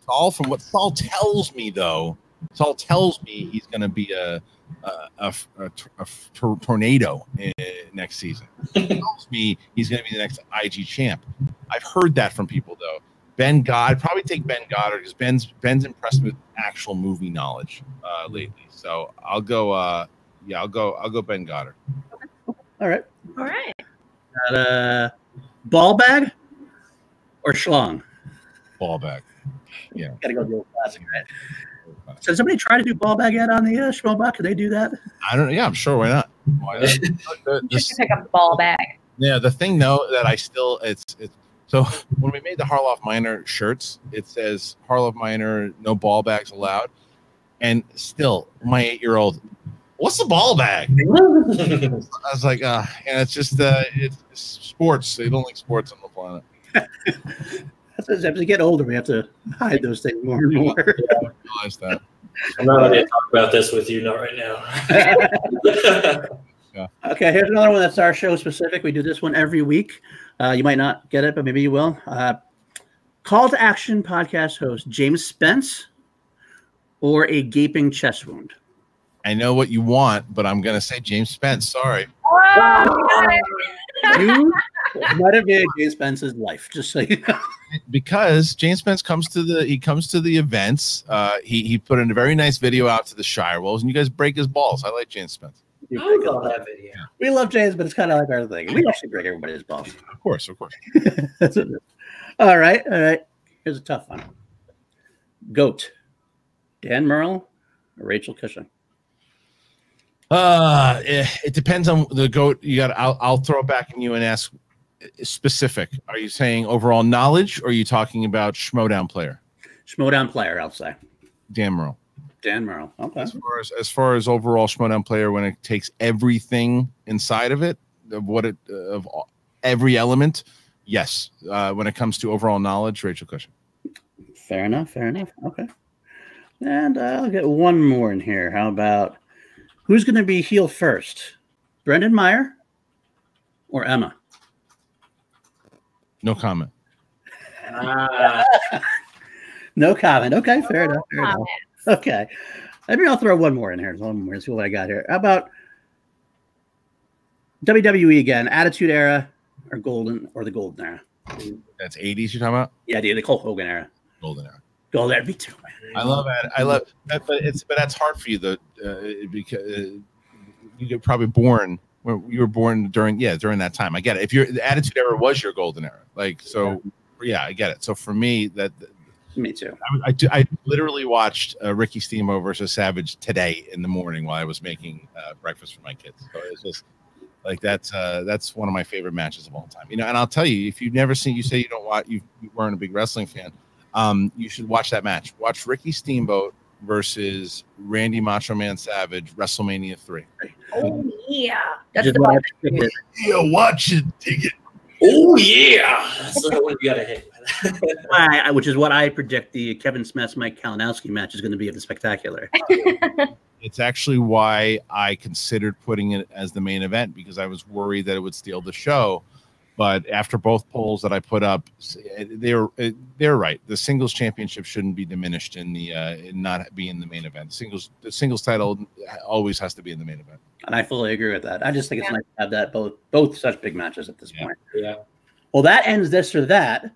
Saul, from what Saul tells me, though, Saul tells me he's going to be a a, a, a, a tor- tornado uh, next season. <laughs> He tells me he's going to be the next IG champ. I've heard that from people though. Ben God, I'd probably take Ben Goddard because Ben's Ben's impressed me with actual movie knowledge uh, lately. So I'll go. Uh, yeah, I'll go. I'll go Ben Goddard. All right. All right. Got a ball bag or schlong. Ball bag. Yeah. Got to go the old classic, right? So, did somebody try to do ball bag yet on the uh, Schmobuck? Could they do that? I don't. Yeah, I'm sure. Why not? Why not? The- <laughs> the- Just to pick up the ball bag. Yeah, the thing though that I still it's it's so <laughs> when we made the Harloff Minor shirts, it says Harloff Minor, no ball bags allowed, and still my eight year old, what's the ball bag? <laughs> I was like, uh, and it's just uh, it's, it's sports. They don't like sports on the planet. That's as, as we get older, we have to hide those things more and more. I realize that. I'm not ready to talk about this with you, not right now. <laughs> Okay, here's another one that's our show specific. We do this one every week. Uh, you might not get it, but maybe you will. Uh, call to action podcast host James Spence or a gaping chest wound. I know what you want, but I'm gonna say James Spence. Sorry. You might have made James Spence's life, just so you know. because James Spence comes to the he comes to the events. Uh, he he put in a very nice video out to the Shire Wolves, and you guys break his balls. I like James Spence. I saw that video. We love James, but it's kind of like our thing. We actually break everybody's balls. Of course, of course. <laughs> That's what it is. All right, all right. Here's a tough one. Goat. Dan Murrell or Rachel Cushing? Uh, it, it depends on the goat. You got. I'll I'll throw it back in you and ask specific. Are you saying overall knowledge, or are you talking about Schmoedown player? Schmoedown player, I'll say. Dan Murrell. Dan Murrell. Okay. As far as as far as overall Schmoedown player, when it takes everything inside of it, of what it of every element, yes. Uh, when it comes to overall knowledge, Rachel Cushing. Fair enough. Fair enough. Okay. And uh, I'll get one more in here. How about who's going to be heel first? Brendan Meyer or Emma? No comment. Ah, <laughs> No comment. Okay. Fair enough. Fair enough. Comments. Okay. Maybe I'll throw one more in here. One more. See what I got here. How about WWE again? Attitude Era or Golden or the Golden Era? That's 80s you're talking about? Yeah, dude, the Hulk Hogan era. Golden era. Golden era. Me too, man. I love it. I love that, but it's but that's hard for you though, uh, because uh, you get probably born. Well, you were born during yeah during that time. I get it. If your the attitude era was your golden era, like so, yeah, I get it. So for me, that Me too. I, I, I literally watched uh, Ricky Steamboat versus Savage today in the morning while I was making uh, breakfast for my kids. So it's just like that's uh, that's one of my favorite matches of all time. You know, and I'll tell you, if you've never seen, you say you don't watch, you you weren't a big wrestling fan, um, you should watch that match. Watch Ricky Steamboat versus Randy Macho Man Savage WrestleMania three. Oh yeah, that's Just the wanna best. pick it. Yeah, watch it, dig it. oh yeah, that's the one you gotta hit. <laughs> I- I- which is what I predict the Kevin Smets Mike Kalinowski match is going to be at the spectacular. <laughs> It's actually why I considered putting it as the main event because I was worried that it would steal the show. But after both polls that I put up, eh, they're eh, they're right. The singles championship shouldn't be diminished in the uh, in not being the main event. Singles the singles title eh, always has to be in the main event. And I fully agree with that. I just think it's Yeah. nice to have that both both such big matches at this Yeah. point. Yeah. Well, that ends this or that.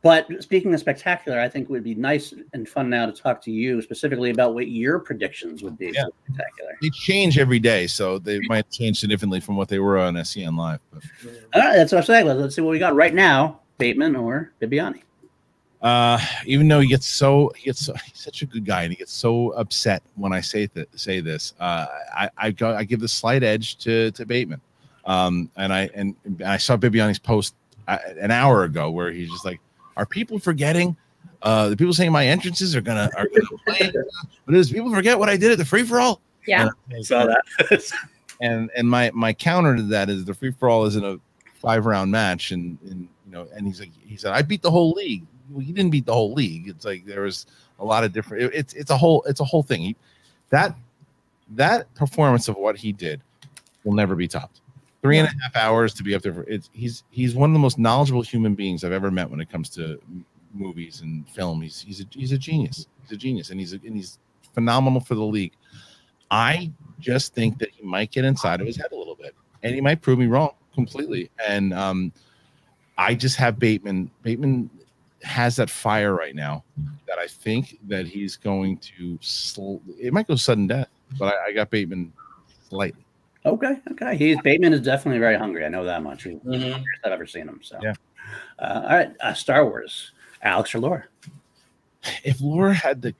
But speaking of spectacular, I think it would be nice and fun now to talk to you specifically about what your predictions would be Yeah. for spectacular. They change every day, so they might change significantly from what they were on SCN Live. But All right, that's what I'm saying. Let's, see what we got right now: Bateman or Bibbiani. uh, even though he gets so he gets so, <laughs> he's such a good guy and he gets so upset when I say that say this, uh, I I, go, I give the slight edge to to Bateman, um, and I and, and I saw Bibbiani's post uh, an hour ago where he's just like, are people forgetting? Uh, the people saying my entrances are gonna are gonna <laughs> play, but does people forget what I did at the free for all? Yeah. Saw that. <laughs> and and my my counter to that is the free for all isn't a five round match and and you know and he's like he said I beat the whole league. Well, he didn't beat the whole league. It's like there was a lot of different. it- it's it's a whole it's a whole thing. He, that that performance of what he did will never be topped. Three and a half hours to be up there. For, it's he's he's one of the most knowledgeable human beings I've ever met when it comes to movies and film. He's he's a he's a genius. He's a genius, and he's a, and he's phenomenal for the league. I just think that he might get inside of his head a little bit, and he might prove me wrong completely. And um, I just have Bateman. Bateman has that fire right now that I think that he's going to. Sl- it might go sudden death, but I, I got Bateman slightly. Okay, okay. He's Bateman is definitely very hungry. I know that much. Mhm. first I've ever seen him. So, Yeah. Uh, all right, uh, Star Wars. Alex or Laura? If Laura had the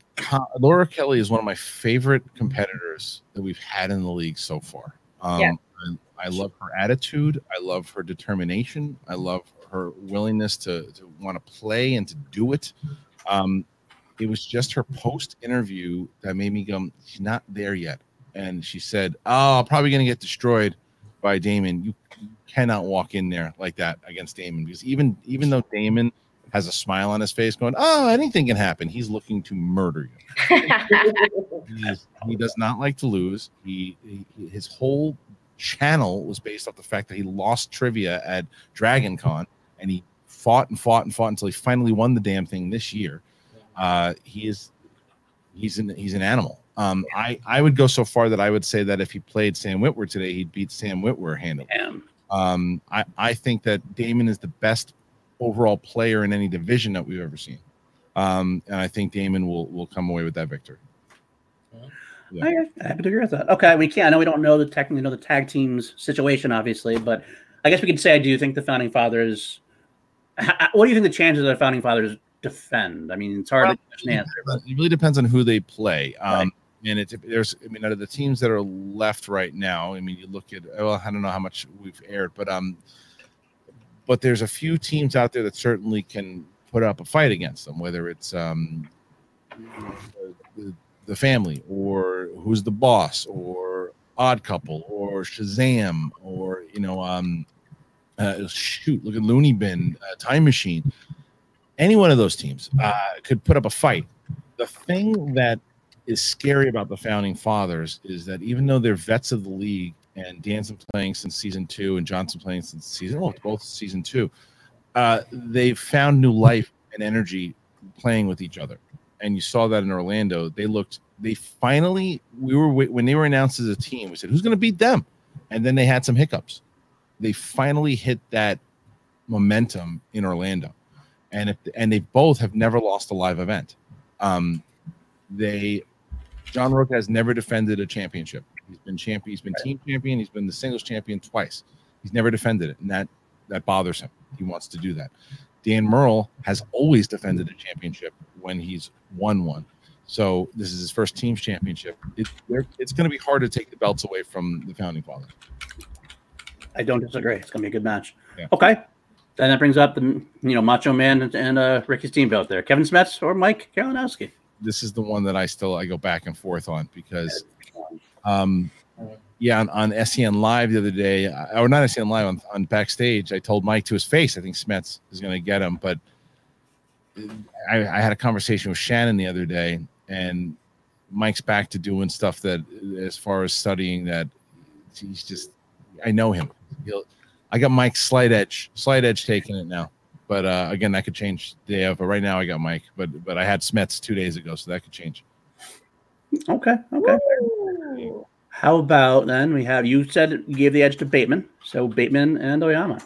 Laura Kelly is one of my favorite competitors that we've had in the league so far. Um, Yeah. I, I love her attitude. I love her determination. I love her willingness to, to want to play and to do it. Um, it was just her post interview that made me go, she's not there yet. And she said, Oh, I'm probably going to get destroyed by Damon. You cannot walk in there like that against Damon because even even though Damon has a smile on his face going, Oh, anything can happen, he's looking to murder you. <laughs> He, does not like to lose. He, he his whole channel was based off the fact that he lost trivia at Dragon Con and he fought and fought and fought until he finally won the damn thing this year. Uh, he is he's an he's an animal. Um, I I would go so far that I would say that if he played Sam Witwer today, he'd beat Sam Witwer handily. Damn. Um, I I think that Damon is the best overall player in any division that we've ever seen. Um, and I think Damon will will come away with that victory. Yeah. Okay, I happy to agree with that. Okay, we can't. I know we don't know the technically know the tag teams situation, obviously, but I guess we could say I do think the founding fathers. h- h- What do you think the chances of the founding fathers defend? I mean, it's hard Well, to answer. but- It really depends on who they play. Um, And it's there's I mean out of the teams that are left right now. I mean you look at well I don't know how much we've aired, but um, but there's a few teams out there that certainly can put up a fight against them. Whether it's um, the, the family or who's the boss or Odd Couple or Shazam or you know um, uh, shoot look at Looney Bin, uh, Time Machine. Any one of those teams uh, could put up a fight. The thing that is scary about the founding fathers is that even though they're vets of the league and Dan's been playing since season two and Johnson playing since season oh both season two, uh, they've found new life and energy playing with each other. And you saw that in Orlando. They looked. They finally we were when they were announced as a team. We said who's going to beat them, and then they had some hiccups. They finally hit that momentum in Orlando, and if and they both have never lost a live event. Um, they John Rocha has never defended a championship. He's been champion. He's been team champion. He's been the singles champion twice. He's never defended it, and that that bothers him. He wants to do that. Dan Murrell has always defended a championship when he's won one. So this is his first team's championship. It, it's going to be hard to take the belts away from the founding fathers. I don't disagree. It's gonna be a good match. Yeah. Okay. Then that brings up the you know Macho Man and, and uh, Ricky Steamboat there. Kevin Smets or Mike Kalinowski. This is the one that I still I go back and forth on because um yeah on, on sen live the other day or not sen live on, on backstage i told mike to his face i think smets is going to get him but I, I had a conversation with shannon the other day and mike's back to doing stuff that as far as studying that he's just i know him. He'll, i got mike's slight edge slight edge taking it now but uh again that could change day of but right now i got mike but but i had smets two days ago so that could change Okay. Okay. How about then we have you said you gave the edge to Bateman, so Bateman and Oyama.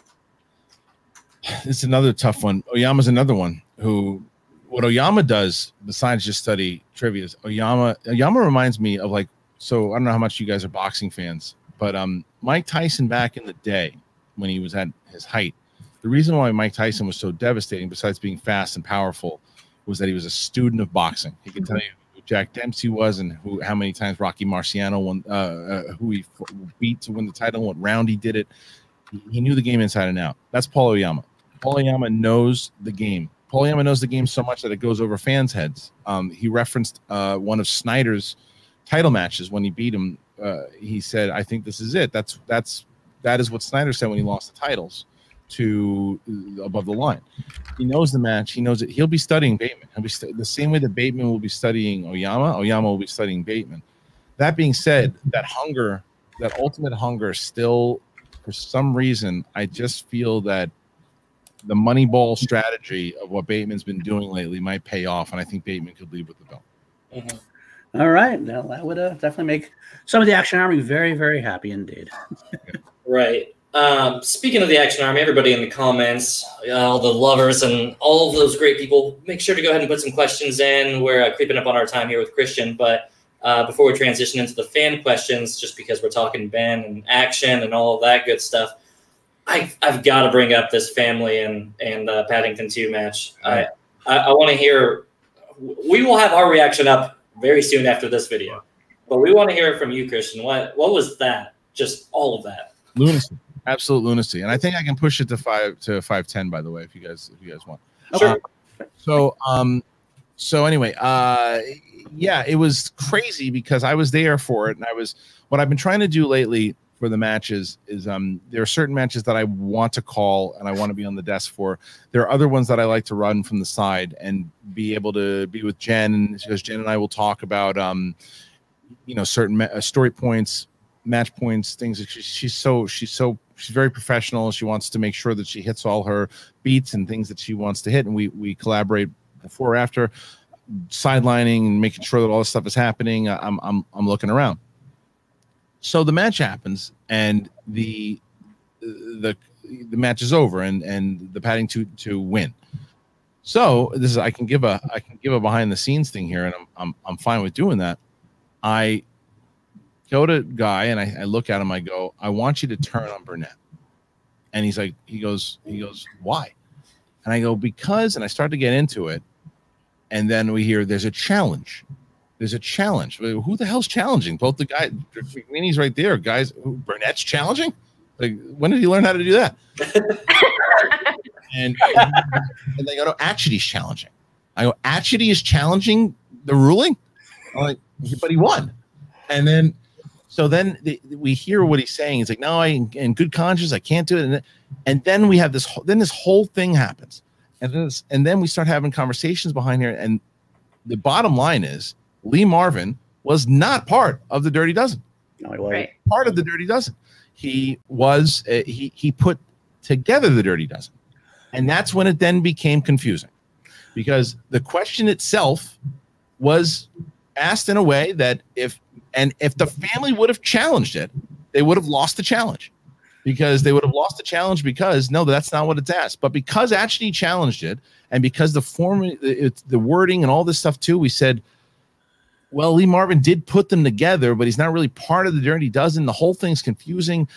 <sighs> it's another tough one. Oyama's another one who what Oyama does besides just study trivia is Oyama Oyama reminds me of like so I don't know how much you guys are boxing fans, but um Mike Tyson back in the day when he was at his height, the reason why Mike Tyson was so devastating, besides being fast and powerful, was that he was a student of boxing. He could tell you who Jack Dempsey was and who how many times Rocky Marciano won, uh, uh, who he f- beat to win the title, what round he did it. He, he knew the game inside and out. That's Paul Oyama. Paul Oyama knows the game. Paul Oyama knows the game so much that it goes over fans' heads. Um, he referenced uh, one of Snyder's title matches when he beat him. Uh, he said, "I think this is it. That's that's that is what Snyder said when he lost the titles to uh, above the line. He knows the match. He knows it. He'll be studying Bateman. He'll be stu- the same way that Bateman will be studying Oyama. Oyama will be studying Bateman. That being said, that hunger, that ultimate hunger, still for some reason, I just feel that the money ball strategy of what Bateman's been doing lately might pay off, and I think Bateman could leave with the belt. Mhm. All right. Now that would uh, definitely make some of the Action Army very, very happy indeed. Right. Um, speaking of the Action Army, everybody in the comments, all the lovers and all of those great people, make sure to go ahead and put some questions in. We're uh, creeping up on our time here with Kristian, but uh, before we transition into the fan questions, just because we're talking Ben and action and all of that good stuff, I, I've got to bring up this family and and uh, Paddington Two match. I I, I want to hear. We will have our reaction up very soon after this video, but we want to hear it from you, Christian. What what was that? Just all of that. Lunacy, absolute lunacy, and I think I can push it to five to five ten. By the way, if you guys if you guys want. Sure. So um so anyway, uh yeah, it was crazy because I was there for it and I was what I've been trying to do lately for the matches is um there are certain matches that I want to call and I want to be on the desk for. There are other ones that I like to run from the side and be able to be with Jen because Jen and I will talk about um you know certain ma- uh, story points, match points, things that she, she's so she's so she's very professional. She wants to make sure that she hits all her beats and things that she wants to hit and we we collaborate before or after sidelining and making sure that all this stuff is happening. I'm I'm I'm looking around. So the match happens, and the the the match is over, and and the padding to to win. So this is I can give a I can give a behind the scenes thing here, and I'm I'm I'm fine with doing that. I go to guy and I, I look at him. I go, I want you to turn on Burnett, and he's like, he goes, he goes, why? And I go, because, and I start to get into it. And then we hear there's a challenge. There's a challenge. Who the hell's challenging? Both the guy, McWeeny's right there. Guys, who, Burnett's challenging? Like, when did he learn how to do that? <laughs> and, and they go, no, Atchity's challenging. I go, Atchity is challenging the ruling? I'm like, but he won. And then, so then the, we hear what he's saying. He's like, no, I, in good conscience, I can't do it. And, and then we have this, then this whole thing happens. And then, and then we start having conversations behind here. And the bottom line is Lee Marvin was not part of the Dirty Dozen. No, he wasn't. Right. Part of the Dirty Dozen. He was, uh, he, he put together the Dirty Dozen. And that's when it then became confusing because the question itself was asked in a way that if and if the family would have challenged it, they would have lost the challenge because they would have lost the challenge because no, that's not what it's asked. But because actually challenged it, and because the form, the wording and all this stuff too, we said, well, Lee Marvin did put them together, but he's not really part of the Dirty Dozen. The whole thing's confusing.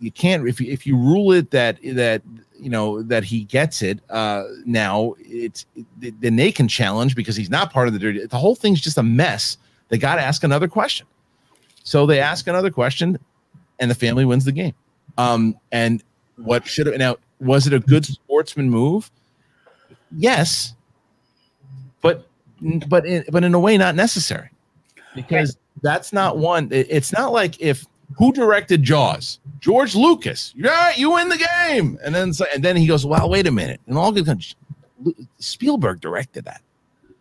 You can't if you, if you rule it that that you know that he gets it uh now it's it, then they can challenge because he's not part of the dirty the whole thing's just a mess they got to ask another question so they ask another question and the family wins the game um and what should have now was it a good sportsman move yes but but in, but in a way not necessary because that's not one it's not like if who directed Jaws? George Lucas. Yeah, you win the game. And then and then he goes, "Well, wait a minute." And all good Spielberg directed that.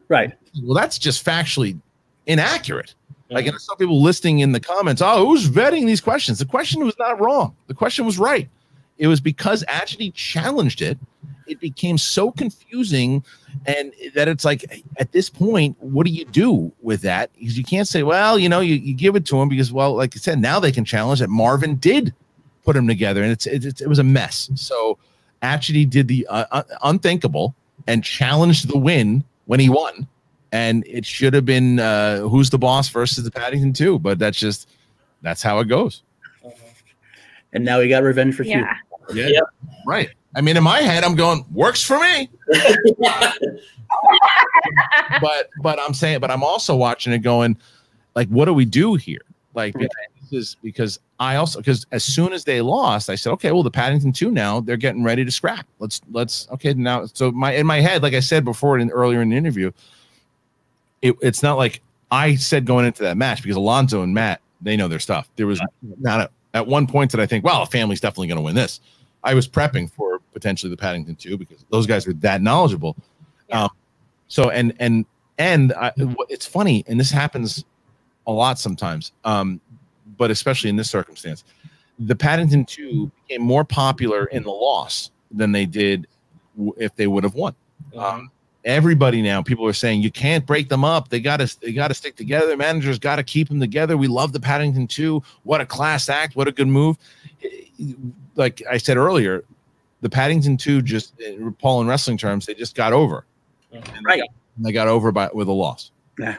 Right. Well, that's just factually inaccurate. Like, and some people listing in the comments, "Oh, who's vetting these questions?" The question was not wrong. The question was right. It was because Atchity challenged it. It became so confusing, and that it's like at this point, what do you do with that? Because you can't say, well, you know, you, you give it to him because, well, like I said, now they can challenge that Marvin did put them together, and it's, it's it was a mess. So Atchity did the uh, unthinkable and challenged the win when he won, and it should have been uh, who's the boss versus the Paddington two, but that's just that's how it goes. And now he got revenge for Hugh. Yeah. Yeah, Yep. right. I mean, in my head, I'm going works for me. <laughs> but but I'm saying, but I'm also watching it going, like, what do we do here? Like, Right. this is because I also because as soon as they lost, I said, okay, well, the Paddington two now they're getting ready to scrap. Let's let's okay now. So my in my head, like I said before in earlier in the interview, it, it's not like I said going into that match because Alonzo and Matt they know their stuff. There was not a, at one point that I think, well, the family's definitely going to win this. I was prepping for potentially the Paddington two because those guys are that knowledgeable. Yeah. Um, so and and and I, it's funny, and this happens a lot sometimes, um, but especially in this circumstance, the Paddington two became more popular in the loss than they did w- if they would have won. Um, everybody now, people are saying you can't break them up. They got to they got to stick together. Managers got to keep them together. We love the Paddington two. What a class act. What a good move. Like I said earlier, the Paddington two just uh, Paul in wrestling terms, they just got over. And they Right. got- they got over by with a loss. Yeah.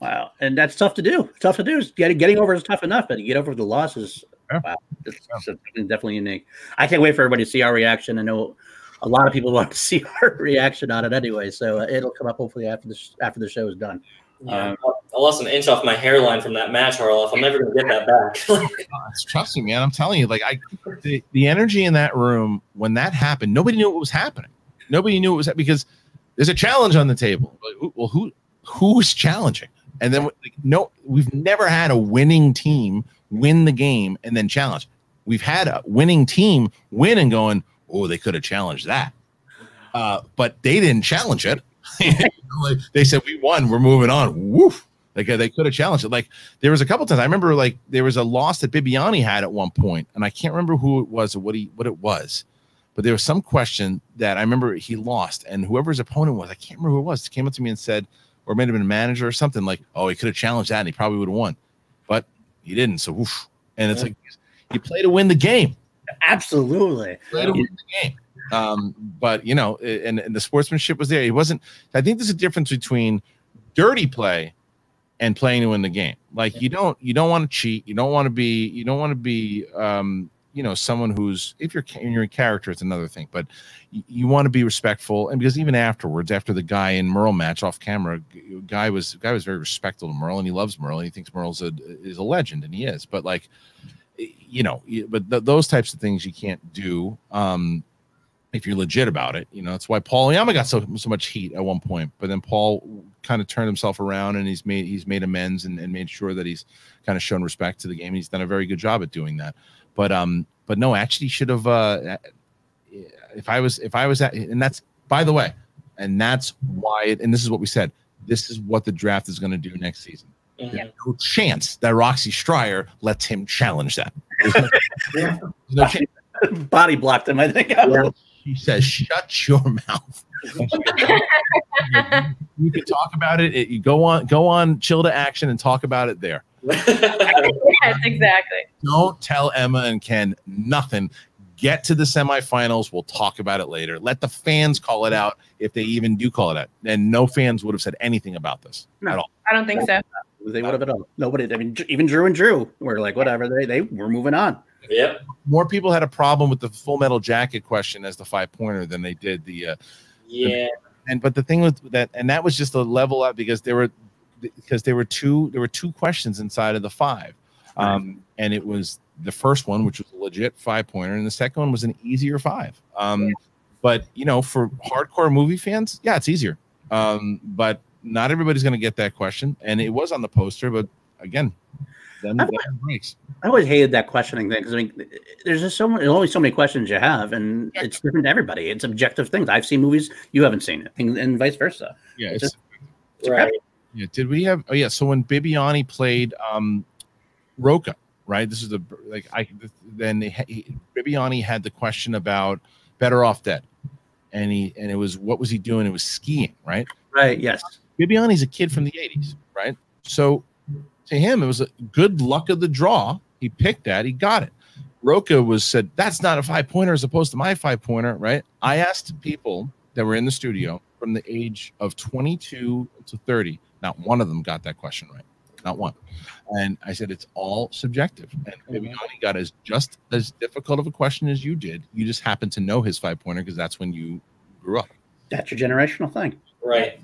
Wow. And that's tough to do. Tough to do. Getting getting over is tough enough, but to get over the loss is Yeah. wow. It's, it's definitely unique. I can't wait for everybody to see our reaction. I know a lot of people <laughs> want to see our <laughs> reaction on it anyway, so uh, it'll come up hopefully after the sh- after the show is done. Yeah, I lost an inch off my hairline from that match, Harloff. I'm never gonna get that back. <laughs> Trust me, man. I'm telling you, like I, the, the energy in that room when that happened, nobody knew what was happening. Nobody knew it was because there's a challenge on the table. Like, Well, who who is challenging? And then like, no, we've never had a winning team win the game and then challenge. We've had a winning team win and going, oh, they could have challenged that, uh, but they didn't challenge it. <laughs> They said we won, we're moving on. Woof. Like they could have challenged it. Like there was a couple times I remember like there was a loss that Bibbiani had at one point, and I can't remember who it was or what he what it was, but there was some question that I remember he lost, and whoever his opponent was, I can't remember who it was, came up to me and said, or might have been a manager or something like, oh, he could have challenged that and he probably would have won, but he didn't. So woof. And it's Yeah. like he played to win the game. Absolutely. The game. Um, but you know, and, and the sportsmanship was there. He wasn't. I think there's a difference between dirty play and playing to win the game. Like you don't you don't want to cheat. You don't want to be you don't want to be um you know someone who's if you're in your character, it's another thing, but you, you want to be respectful. And because even afterwards, after the guy in Murrell match off camera, guy was guy was very respectful to Murrell, and he loves Murrell, and he thinks Murrell's a is a legend, and he is. But like, you know, but th- those types of things you can't do. Um, if you're legit about it. You know, that's why Paul Oyama got so so much heat at one point, but then Paul kind of turned himself around and he's made he's made amends and, and made sure that he's kind of shown respect to the game. He's done a very good job at doing that. But um, but no, actually should have uh if I was if I was at and that's by the way, and that's why it, and this is what we said. This is what the draft is going to do next season. Mm-hmm. No chance that Roxy Striar lets him challenge that. There's no, no. <laughs> Body blocked him, I think. Yeah. She says, "Shut your mouth." <laughs> you can talk about it. it. You go on, go on, chill to action, and talk about it there. <laughs> yes, exactly. Don't tell Emma and Ken nothing. Get to the semifinals. We'll talk about it later. Let the fans call it out if they even do call it out. And no fans would have said anything about this no, at all. I don't think so. They would have at all. Nobody. I mean, even Drew and Drew were like, whatever. They they were moving on. Yep. More people had a problem with the full metal jacket question as the five pointer than they did the. Uh, yeah. The, and but the thing with that, and that was just a level up because there were because there were two there were two questions inside of the five, um, and it was the first one which was a legit five pointer, and the second one was an easier five. Um, but you know, for hardcore movie fans, yeah, it's easier. Um, but not everybody's going to get that question, and it was on the poster. But again, then I always hated that questioning thing because I mean, there's just so many, only so many questions you have, and yeah. it's different to everybody. It's objective things. I've seen movies you haven't seen it, and, and vice versa. Yeah, it's, it's, it's right. Yeah, did we have? Oh yeah, so when Bibbiani played um, Rocha, right? This is the like I then they, he, Bibbiani had the question about Better Off Dead, and he and it was what was he doing? It was skiing, right? Right. Yes. Bibbiani's a kid from the '80s, right? So to him, it was a good luck of the draw. He picked that, he got it. Rocha was said, That's not a five pointer as opposed to my five pointer, right? I asked people that were in the studio from the age of 22 to 30. Not one of them got that question right. Not one. And I said, It's all subjective. And Bibbiani got as just as difficult of a question as you did. You just happen to know his five pointer because that's when you grew up. That's your generational thing. Right.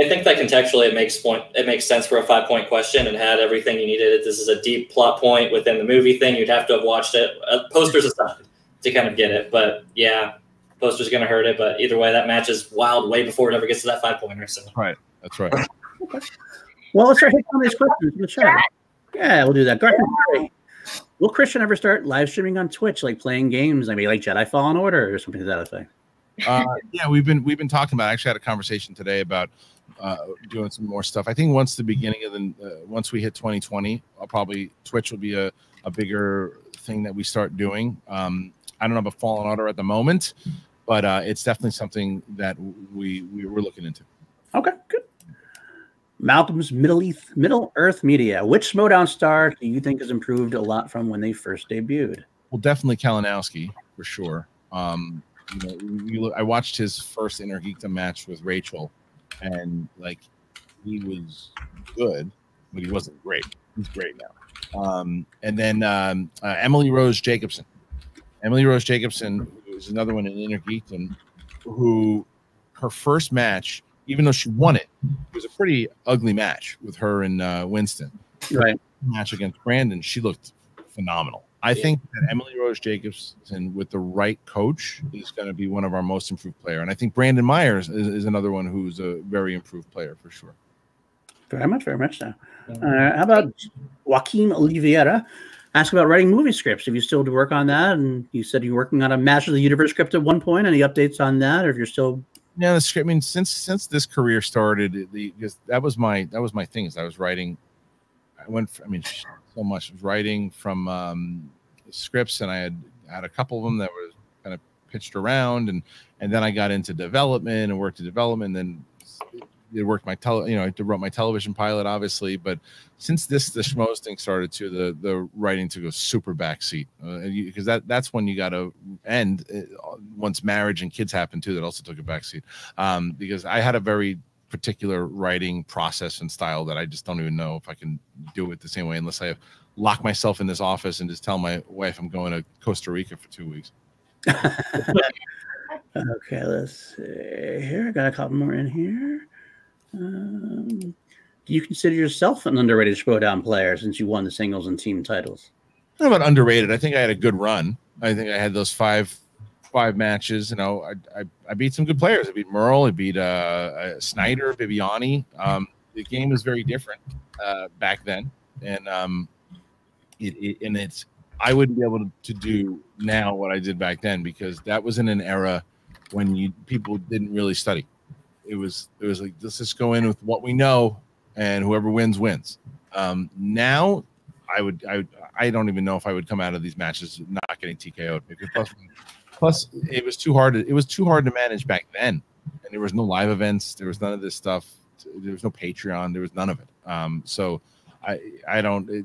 I think that contextually it makes point it makes sense for a five point question and had everything you needed. This is a deep plot point within the movie thing. You'd have to have watched it, uh, posters aside, to kind of get it. But yeah, posters going to hurt it. But either way, that match is wild way before it ever gets to that five pointer. So right, that's right. okay. <laughs> well, let's start hitting on these questions in the chat. Yeah, we'll do that. Garfield, will Kristian ever start live streaming on Twitch, like playing games? I mean, like Jedi Fallen Order or something to that effect? Uh, yeah, we've been we've been talking about. I actually had a conversation today about uh, doing some more stuff. I think once the beginning of the uh, once we hit 2020, I'll probably Twitch will be a, a bigger thing that we start doing. Um, I don't know about Fallen Order at the moment, but uh, it's definitely something that we we were looking into. Okay, good. Malcolm's Middle Earth Middle Earth Media. Which Schmoedown star do you think has improved a lot from when they first debuted? Well, definitely Kalinowski for sure. Um, you know, you look, I watched his first Inner Geekdom match with Rachel, and like he was good, but he wasn't great. He's great now. Um, and then um, uh, Emily Rose Jacobson. Emily Rose Jacobson is another one in Inner Geekdom who her first match, even though she won it, it was a pretty ugly match with her and uh, Winston. Right. Match against Brandon, she looked phenomenal. I think that Emily Rose Jacobson, with the right coach, is going to be one of our most improved player. And I think Brandon Myers is, is another one who's a very improved player for sure. Very much, very much so. Uh, how about Joaquin Oliveira? Ask about writing movie scripts. If you still do work on that, and you said you're working on a Master of the Universe script at one point. Any updates on that, or if you're still? Yeah, the script. I mean, since since this career started, the because that was my that was my thing. Is I was writing. I went. For, I mean, so much. Writing from um, scripts, and I had had a couple of them that were kind of pitched around, and and then I got into development and worked in development. And then it worked my tele, you know, I wrote my television pilot, obviously. But since this the schmoes thing started too, the the writing to go super backseat because uh, that that's when you got to end uh, once marriage and kids happen too. That also took a backseat um, because I had a very particular writing process and style that I just don't even know if I can do it the same way unless I lock myself in this office and just tell my wife I'm going to Costa Rica for two weeks. okay, let's see here. I got a couple more in here. Um, do you consider yourself an underrated Schmoedown player since you won the singles and team titles? I'm not underrated. I think I had a good run. I think I had those five five matches. You know, I I, I beat some good players. I beat Murrell. I beat uh, uh Snyder, Bibbiani. Um, the game was very different uh, back then, and um, it, it, and it's I wouldn't be able to, to do now what I did back then because that was in an era when you people didn't really study. It was it was like let's just go in with what we know, and whoever wins wins. Um, now, I would I I don't even know if I would come out of these matches not getting TKO'd because plus, plus it was too hard. To, it was too hard to manage back then, and there was no live events. There was none of this stuff. There was no Patreon. There was none of it. Um, so I I don't. It,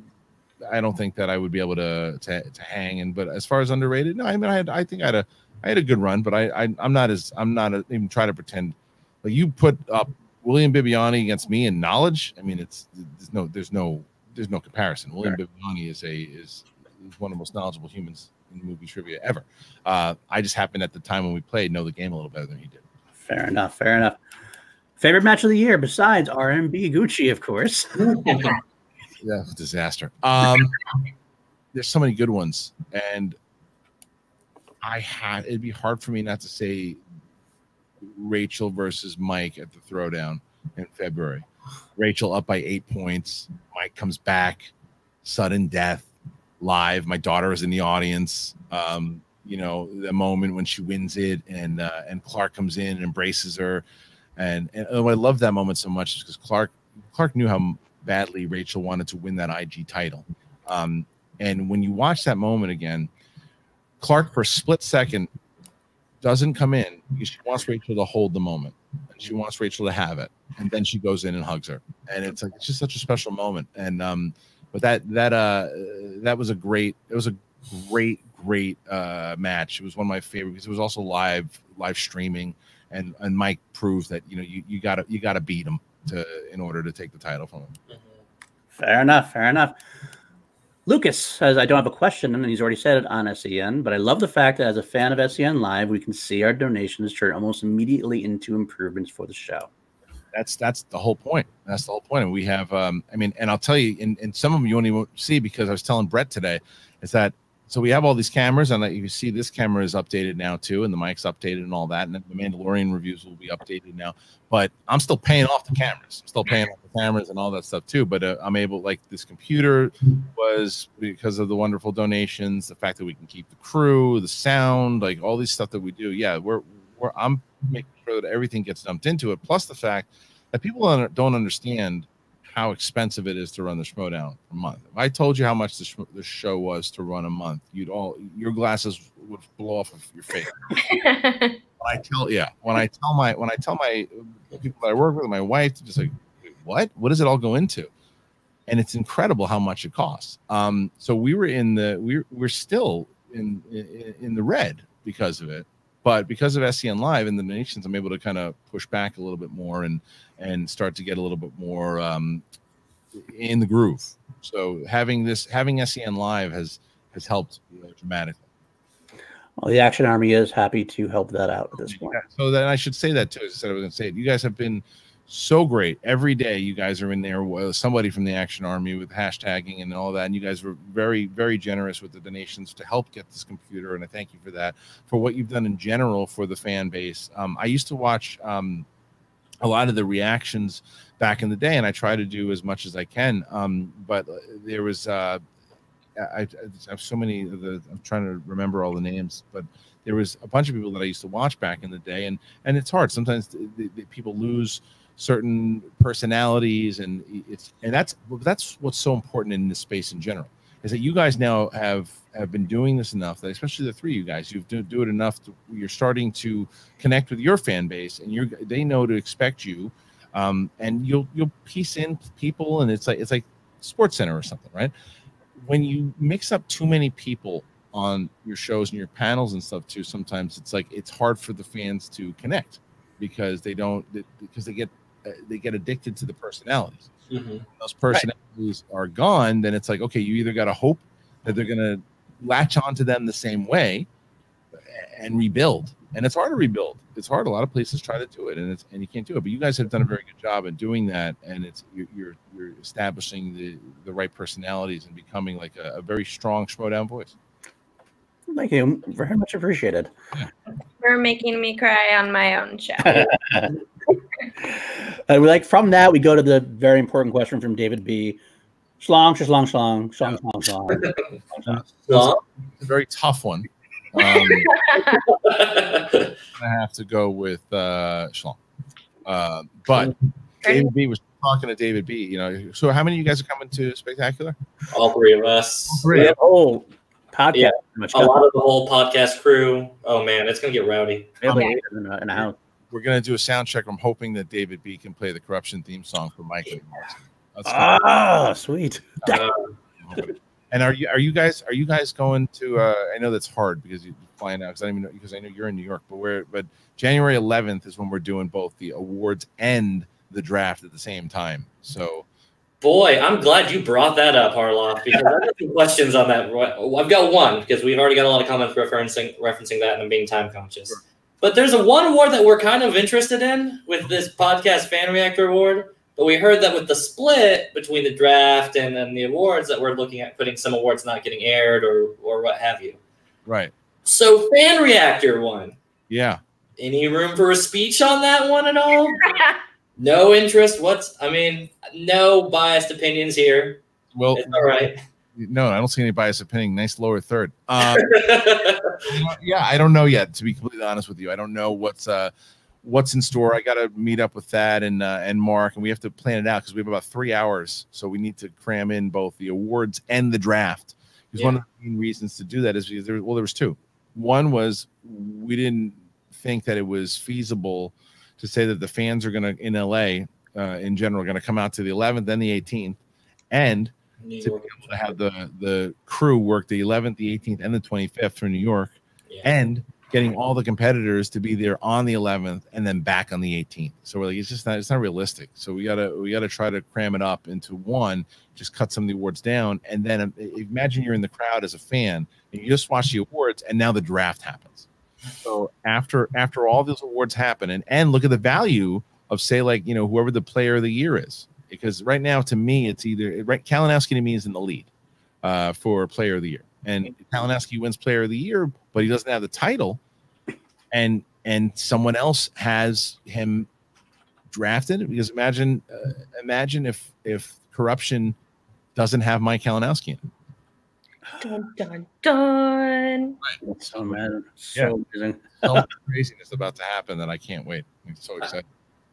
I don't think that I would be able to to, to hang. And but as far as underrated, no, I mean I had I think I had a I had a good run, but I, I am not as I'm not a, even trying to pretend. But you put up William Bibbiani against me in knowledge. I mean, it's there's no there's no there's no comparison. William sure. Bibbiani is a is, is one of the most knowledgeable humans in movie trivia ever. Uh, I just happened at the time when we played know the game a little better than he did. Fair enough. Fair enough. Favorite match of the year besides RMB Gucci, of course. <laughs> yeah, disaster. Um, there's so many good ones, and I had it'd be hard for me not to say Rachel versus Mike at the throwdown in February. Rachel up by eight points. Mike comes back, sudden death, live. My daughter is in the audience. Um, you know, the moment when she wins it, and uh, and Clarke comes in and embraces her, and and oh, I love that moment so much because Clarke Clarke knew how badly Rachel wanted to win that IG title. Um, and when you watch that moment again, Clarke for a split second doesn't come in because she wants Rachel to hold the moment and she wants Rachel to have it. And then she goes in and hugs her. And it's like it's just such a special moment. And um, but that that uh that was a great it was a great, great uh match. It was one of my favorite because it was also live live streaming and and Mike proved that you know you, you gotta you gotta beat him to in order to take the title from him. Fair enough, fair enough. Lucas says, I don't have a question, and he's already said it on SEN, but I love the fact that as a fan of SEN Live, we can see our donations turn almost immediately into improvements for the show. That's that's the whole point. That's the whole point. And we have, um, I mean, and I'll tell you, and, and some of them you won't even see because I was telling Brett today, is that so we have all these cameras, and you see this camera is updated now too, and the mic's updated and all that, and the Mandalorian reviews will be updated now. But I'm still paying off the cameras. I'm still paying off the cameras and all that stuff too. But uh, I'm able, like this computer was because of the wonderful donations, the fact that we can keep the crew, the sound, like all these stuff that we do. Yeah, we're we're I'm making that everything gets dumped into it. Plus the fact that people don't understand how expensive it is to run the Schmoedown a month. If I told you how much the, the show was to run a month, you'd all your glasses would blow off of your face. <laughs> when I tell yeah, when I tell my when I tell my people that I work with, my wife, just like, what? What does it all go into? And it's incredible how much it costs. Um, so we were in the we're we're still in, in in the red because of it but because of SEN Live and the donations, I'm able to kind of push back a little bit more and and start to get a little bit more um, in the groove. So having this having SEN Live has has helped you know, dramatically. Well, the Action Army is happy to help that out at this point. Yeah, so then I should say that too. As I said I was going to say it. You guys have been so great. Every day you guys are in there with somebody from the Action Army with hashtagging and all that. And you guys were very, very generous with the donations to help get this computer. And I thank you for that, for what you've done in general for the fan base. Um, I used to watch um, a lot of the reactions back in the day, and I try to do as much as I can. Um, but there was, uh, I, I, have so many of the, I'm trying to remember all the names, but there was a bunch of people that I used to watch back in the day, and and it's hard sometimes. The, the, people lose certain personalities and it's and that's that's what's so important in this space in general is that you guys now have have been doing this enough that especially the three of you guys you've do, do it enough to, you're starting to connect with your fan base and you're they know to expect you um, and you'll you'll piece in people and it's like it's like sports center or something right? When you mix up too many people on your shows and your panels and stuff too sometimes it's like it's hard for the fans to connect because they don't because they get they get addicted to the personalities. Mhm. Those personalities are gone, then it's like okay, you either got to hope that they're going to latch onto them the same way and rebuild. And it's hard to rebuild. It's hard. A lot of places try to do it, and it's and you can't do it. But you guys have done a very good job in doing that, and it's you're you're, you're establishing the the right personalities and becoming like a, a very strong Schmoedown voice. Thank you. Very much appreciated. For making me cry on my own show. <laughs> Uh, we like from that we go to the very important question from David B. Schlong, schlong, schlong, schlong, schlong, schlong. Well, It's a very tough one. Um, <laughs> I have to go with uh, Schlong. Uh, but David B was talking to David B. You know, so how many of you guys are coming to Spectacular? all three of us. Three. The whole podcast. Yeah. A lot of the whole podcast crew. Oh man, it's gonna get rowdy. Everybody in a, in a house. We're gonna do a sound check. I'm hoping that David B can play the corruption theme song for Mike. and Marcy. That's Ah, sweet. Uh, And are you are you guys are you guys going to? Uh, I know that's hard because you're flying out because I don't even know because I know you're in New York, but we're but January 11th is when we're doing both the awards and the draft at the same time. So boy, I'm glad you brought that up, Harloff, because I have some questions on that. I've got one because we've already got a lot of comments referencing referencing that and I'm being time conscious. Sure. But there's a one award that we're kind of interested in with this podcast fan reactor award. But we heard that with the split between the draft and then the awards that we're looking at putting some awards not getting aired or or what have you. right, So fan reactor one. yeah. Any room for a speech on that one at all? <laughs> No interest. What's I mean, no biased opinions here. Well, It's all right. No, I don't see any bias opinion. Nice lower third. <laughs> Um, yeah, I don't know yet. To be completely honest with you, I don't know what's uh what's in store. I got to meet up with Thad and uh, and Mark, and we have to plan it out because we have about three hours, so we need to cram in both the awards and the draft. Because one of the main reasons to do that is because there well, there was two. One was we didn't think that it was feasible to say that the fans are going to in LA uh, in general going to come out to the 11th and the 18th, and New to be able to have the the crew work the 11th, the 18th, and the 25th for New York, Yeah. and getting all the competitors to be there on the 11th and then back on the 18th. So we're like, it's just not it's not realistic. So we gotta we gotta try to cram it up into one, just cut some of the awards down, and then um, imagine you're in the crowd as a fan and you just watch the awards, and now the draft happens. So after after all those awards happen, and and look at the value of say like you know whoever the player of the year is, because right now to me it's either right Kalinowski to me is in the lead uh, for player of the year, and Kalinowski wins player of the year, but he doesn't have the title, and and someone else has him drafted because imagine uh, imagine if if corruption doesn't have Mike Kalinowski in it. dun dun dun. That's so mad. Yeah. So amazing. So <laughs> craziness about to happen that I can't wait. I'm so excited.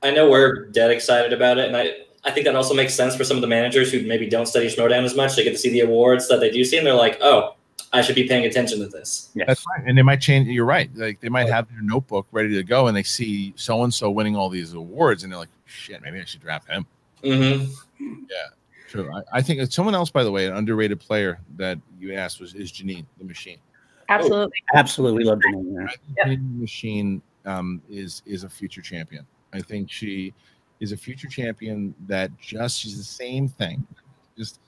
I know we're dead excited about it, and I, I think that also makes sense for some of the managers who maybe don't study Schmoedown as much. They get to see the awards that they do see, and they're like, "Oh, I should be paying attention to this." Yes. That's right. And they might change. You're right. Like they might have their notebook ready to go, and they see so and so winning all these awards, and they're like, "Shit, maybe I should draft him." Mm-hmm. True. I, I think someone else, by the way, an underrated player that you asked was is Janine the Machine. Absolutely. Absolutely love Janine there. I Janine the Machine um, is is a future champion. I think she is a future champion that just she's the same thing. Just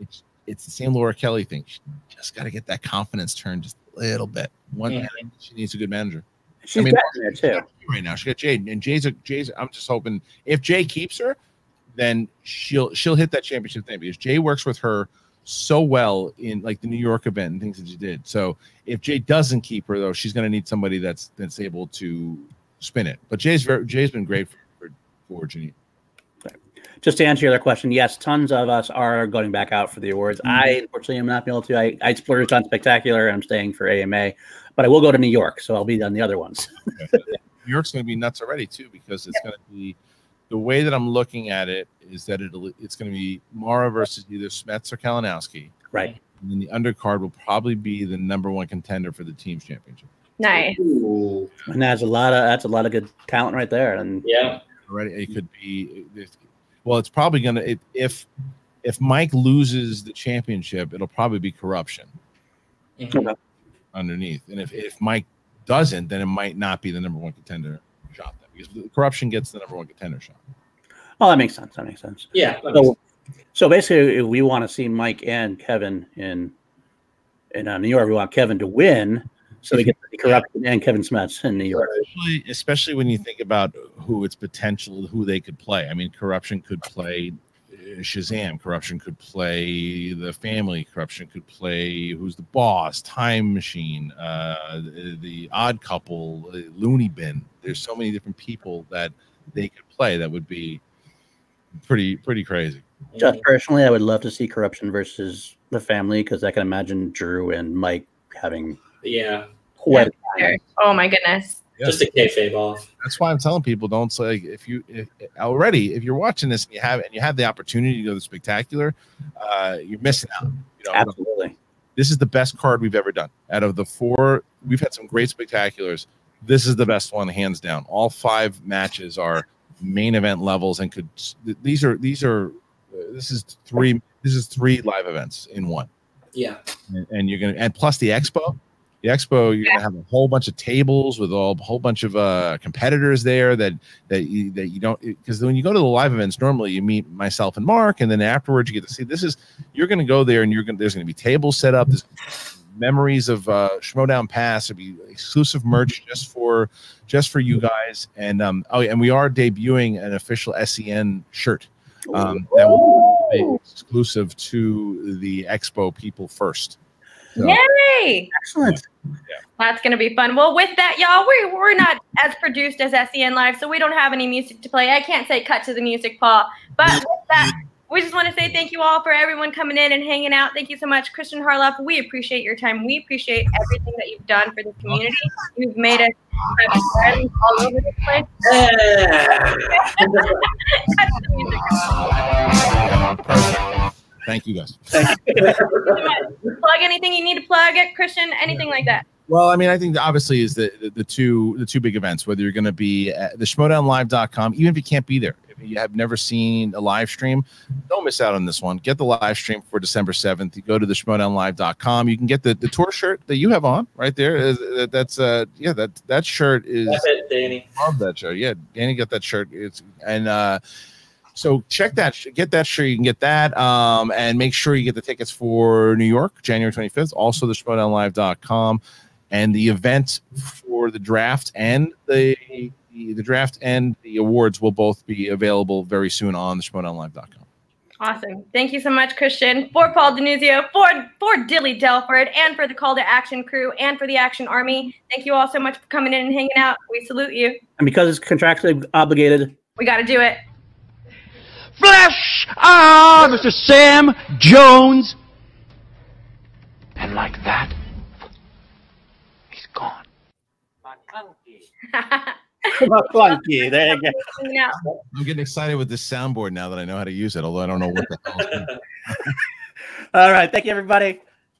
it's it's the same Laura Kelly thing. She just got to get that confidence turned just a little bit. One Mhm. she needs a good manager. She's mean, getting there too. right now. She got Jade, and Jay's a, Jay's. I'm just hoping if Jay keeps her, then she'll she'll hit that championship thing because Jay works with her so well in like the New York event and things that she did. So if Jay doesn't keep her though, she's going to need somebody that's that's able to spin it. But Jay's very Jay's been great for for, for Janine. Just to answer your other question, yes, tons of us are going back out for the awards. Mm-hmm. I unfortunately am not able to. I, I splurged on Spectacular. I'm staying for AMA, but I will go to New York, so I'll be on the other ones. <laughs> New York's going to be nuts already too because it's going to be the way that I'm looking at it is that it'll it's going to be Mara versus either Smets or Kalinowski. Right. And then the undercard will probably be the number one contender for the team's championship. Nice. Ooh. And that's a lot of that's a lot of good talent right there. And Yeah. Already, it could be. it- Well, it's probably gonna it, if if Mike loses the championship, it'll probably be corruption Mhm. underneath, and if if Mike doesn't, then it might not be the number one contender shot then because corruption gets the number one contender shot. Oh, that makes sense. That makes sense. Yeah. So, so basically, if we want to see Mike and Kevin in in uh, New York, we want Kevin to win, so we get the corruption and Kevin Smets in New York. especially, especially when you think about who its potential, who they could play. I mean, corruption could play uh, Shazam. Corruption could play the family. Corruption could play who's the boss, Time Machine, uh, the, the Odd Couple, uh, Looney Bin. There's so many different people that they could play that would be pretty pretty crazy. Just personally, I would love to see corruption versus the family because I can imagine Drew and Mike having Yeah. Quite. Oh my goodness. Just a kayfabe off. That's why I'm telling people don't say if you if, already if you're watching this and you have and you have the opportunity to go to the spectacular, uh, you're missing out. You know, Absolutely. this is the best card we've ever done. Out of the four, we've had some great spectaculars. This is the best one, hands down. All five matches are main event levels and could these are these are uh, this is three this is three live events in one Yeah. and, and you're gonna and plus the expo the expo you're gonna have a whole bunch of tables with all a whole bunch of uh competitors there that that you that you don't because when you go to the live events normally you meet myself and mark and then afterwards you get to see this is you're gonna go there and you're gonna there's gonna be tables set up there's memories of uh Schmoedown Pass there'll be exclusive merch just for just for you guys and um oh and we are debuting an official sen shirt um that will be exclusive to the expo people first So- Yay! Excellent. That's gonna be fun. Well, with that, y'all, we we're not as produced as SEN Live, so we don't have any music to play. I can't say cut to the music, Paul. But with that, we just want to say thank you all for everyone coming in and hanging out. Thank you so much, Kristian Harloff. We appreciate your time. We appreciate everything that you've done for the community. You've made us have friends all over the place. <laughs> Cut <laughs> to the music. Thank you guys. <laughs> plug anything you need to plug it, Kristian, anything like that. Well, I mean, I think obviously is the, the the two the two big events. Whether you're going to be at the schmodownlive.com, even if you can't be there, if you have never seen a live stream, don't miss out on this one. Get the live stream for December seventh. You go to the schmodownlive.com. You can get the, the tour shirt that you have on right there. that- That's uh yeah that that shirt is That's it, Danny. love that shirt. Yeah, Danny got that shirt. It's and uh so check that get that shirt. You can get that. Um and make sure you get the tickets for New York, January 25th. Also the schmodownlive.com and the event for the draft and the the, the draft and the awards will both be available very soon on the schmodownlive.com. Awesome. Thank you so much, Kristian, for Paul Denuzio, for for Dilly Delford, and for the Call to Action crew, and for the Action Army. Thank you all so much for coming in and hanging out. We salute you. And because it's contractually obligated, We got to do it. Flash! Ah, Mr. Sam Jones! And like that, he's gone. clunky. <laughs> There you go. Hanging out. I'm getting excited with this soundboard now that I know how to use it, although I don't know what the hell. it's <laughs> doing. All right. Thank you, everybody.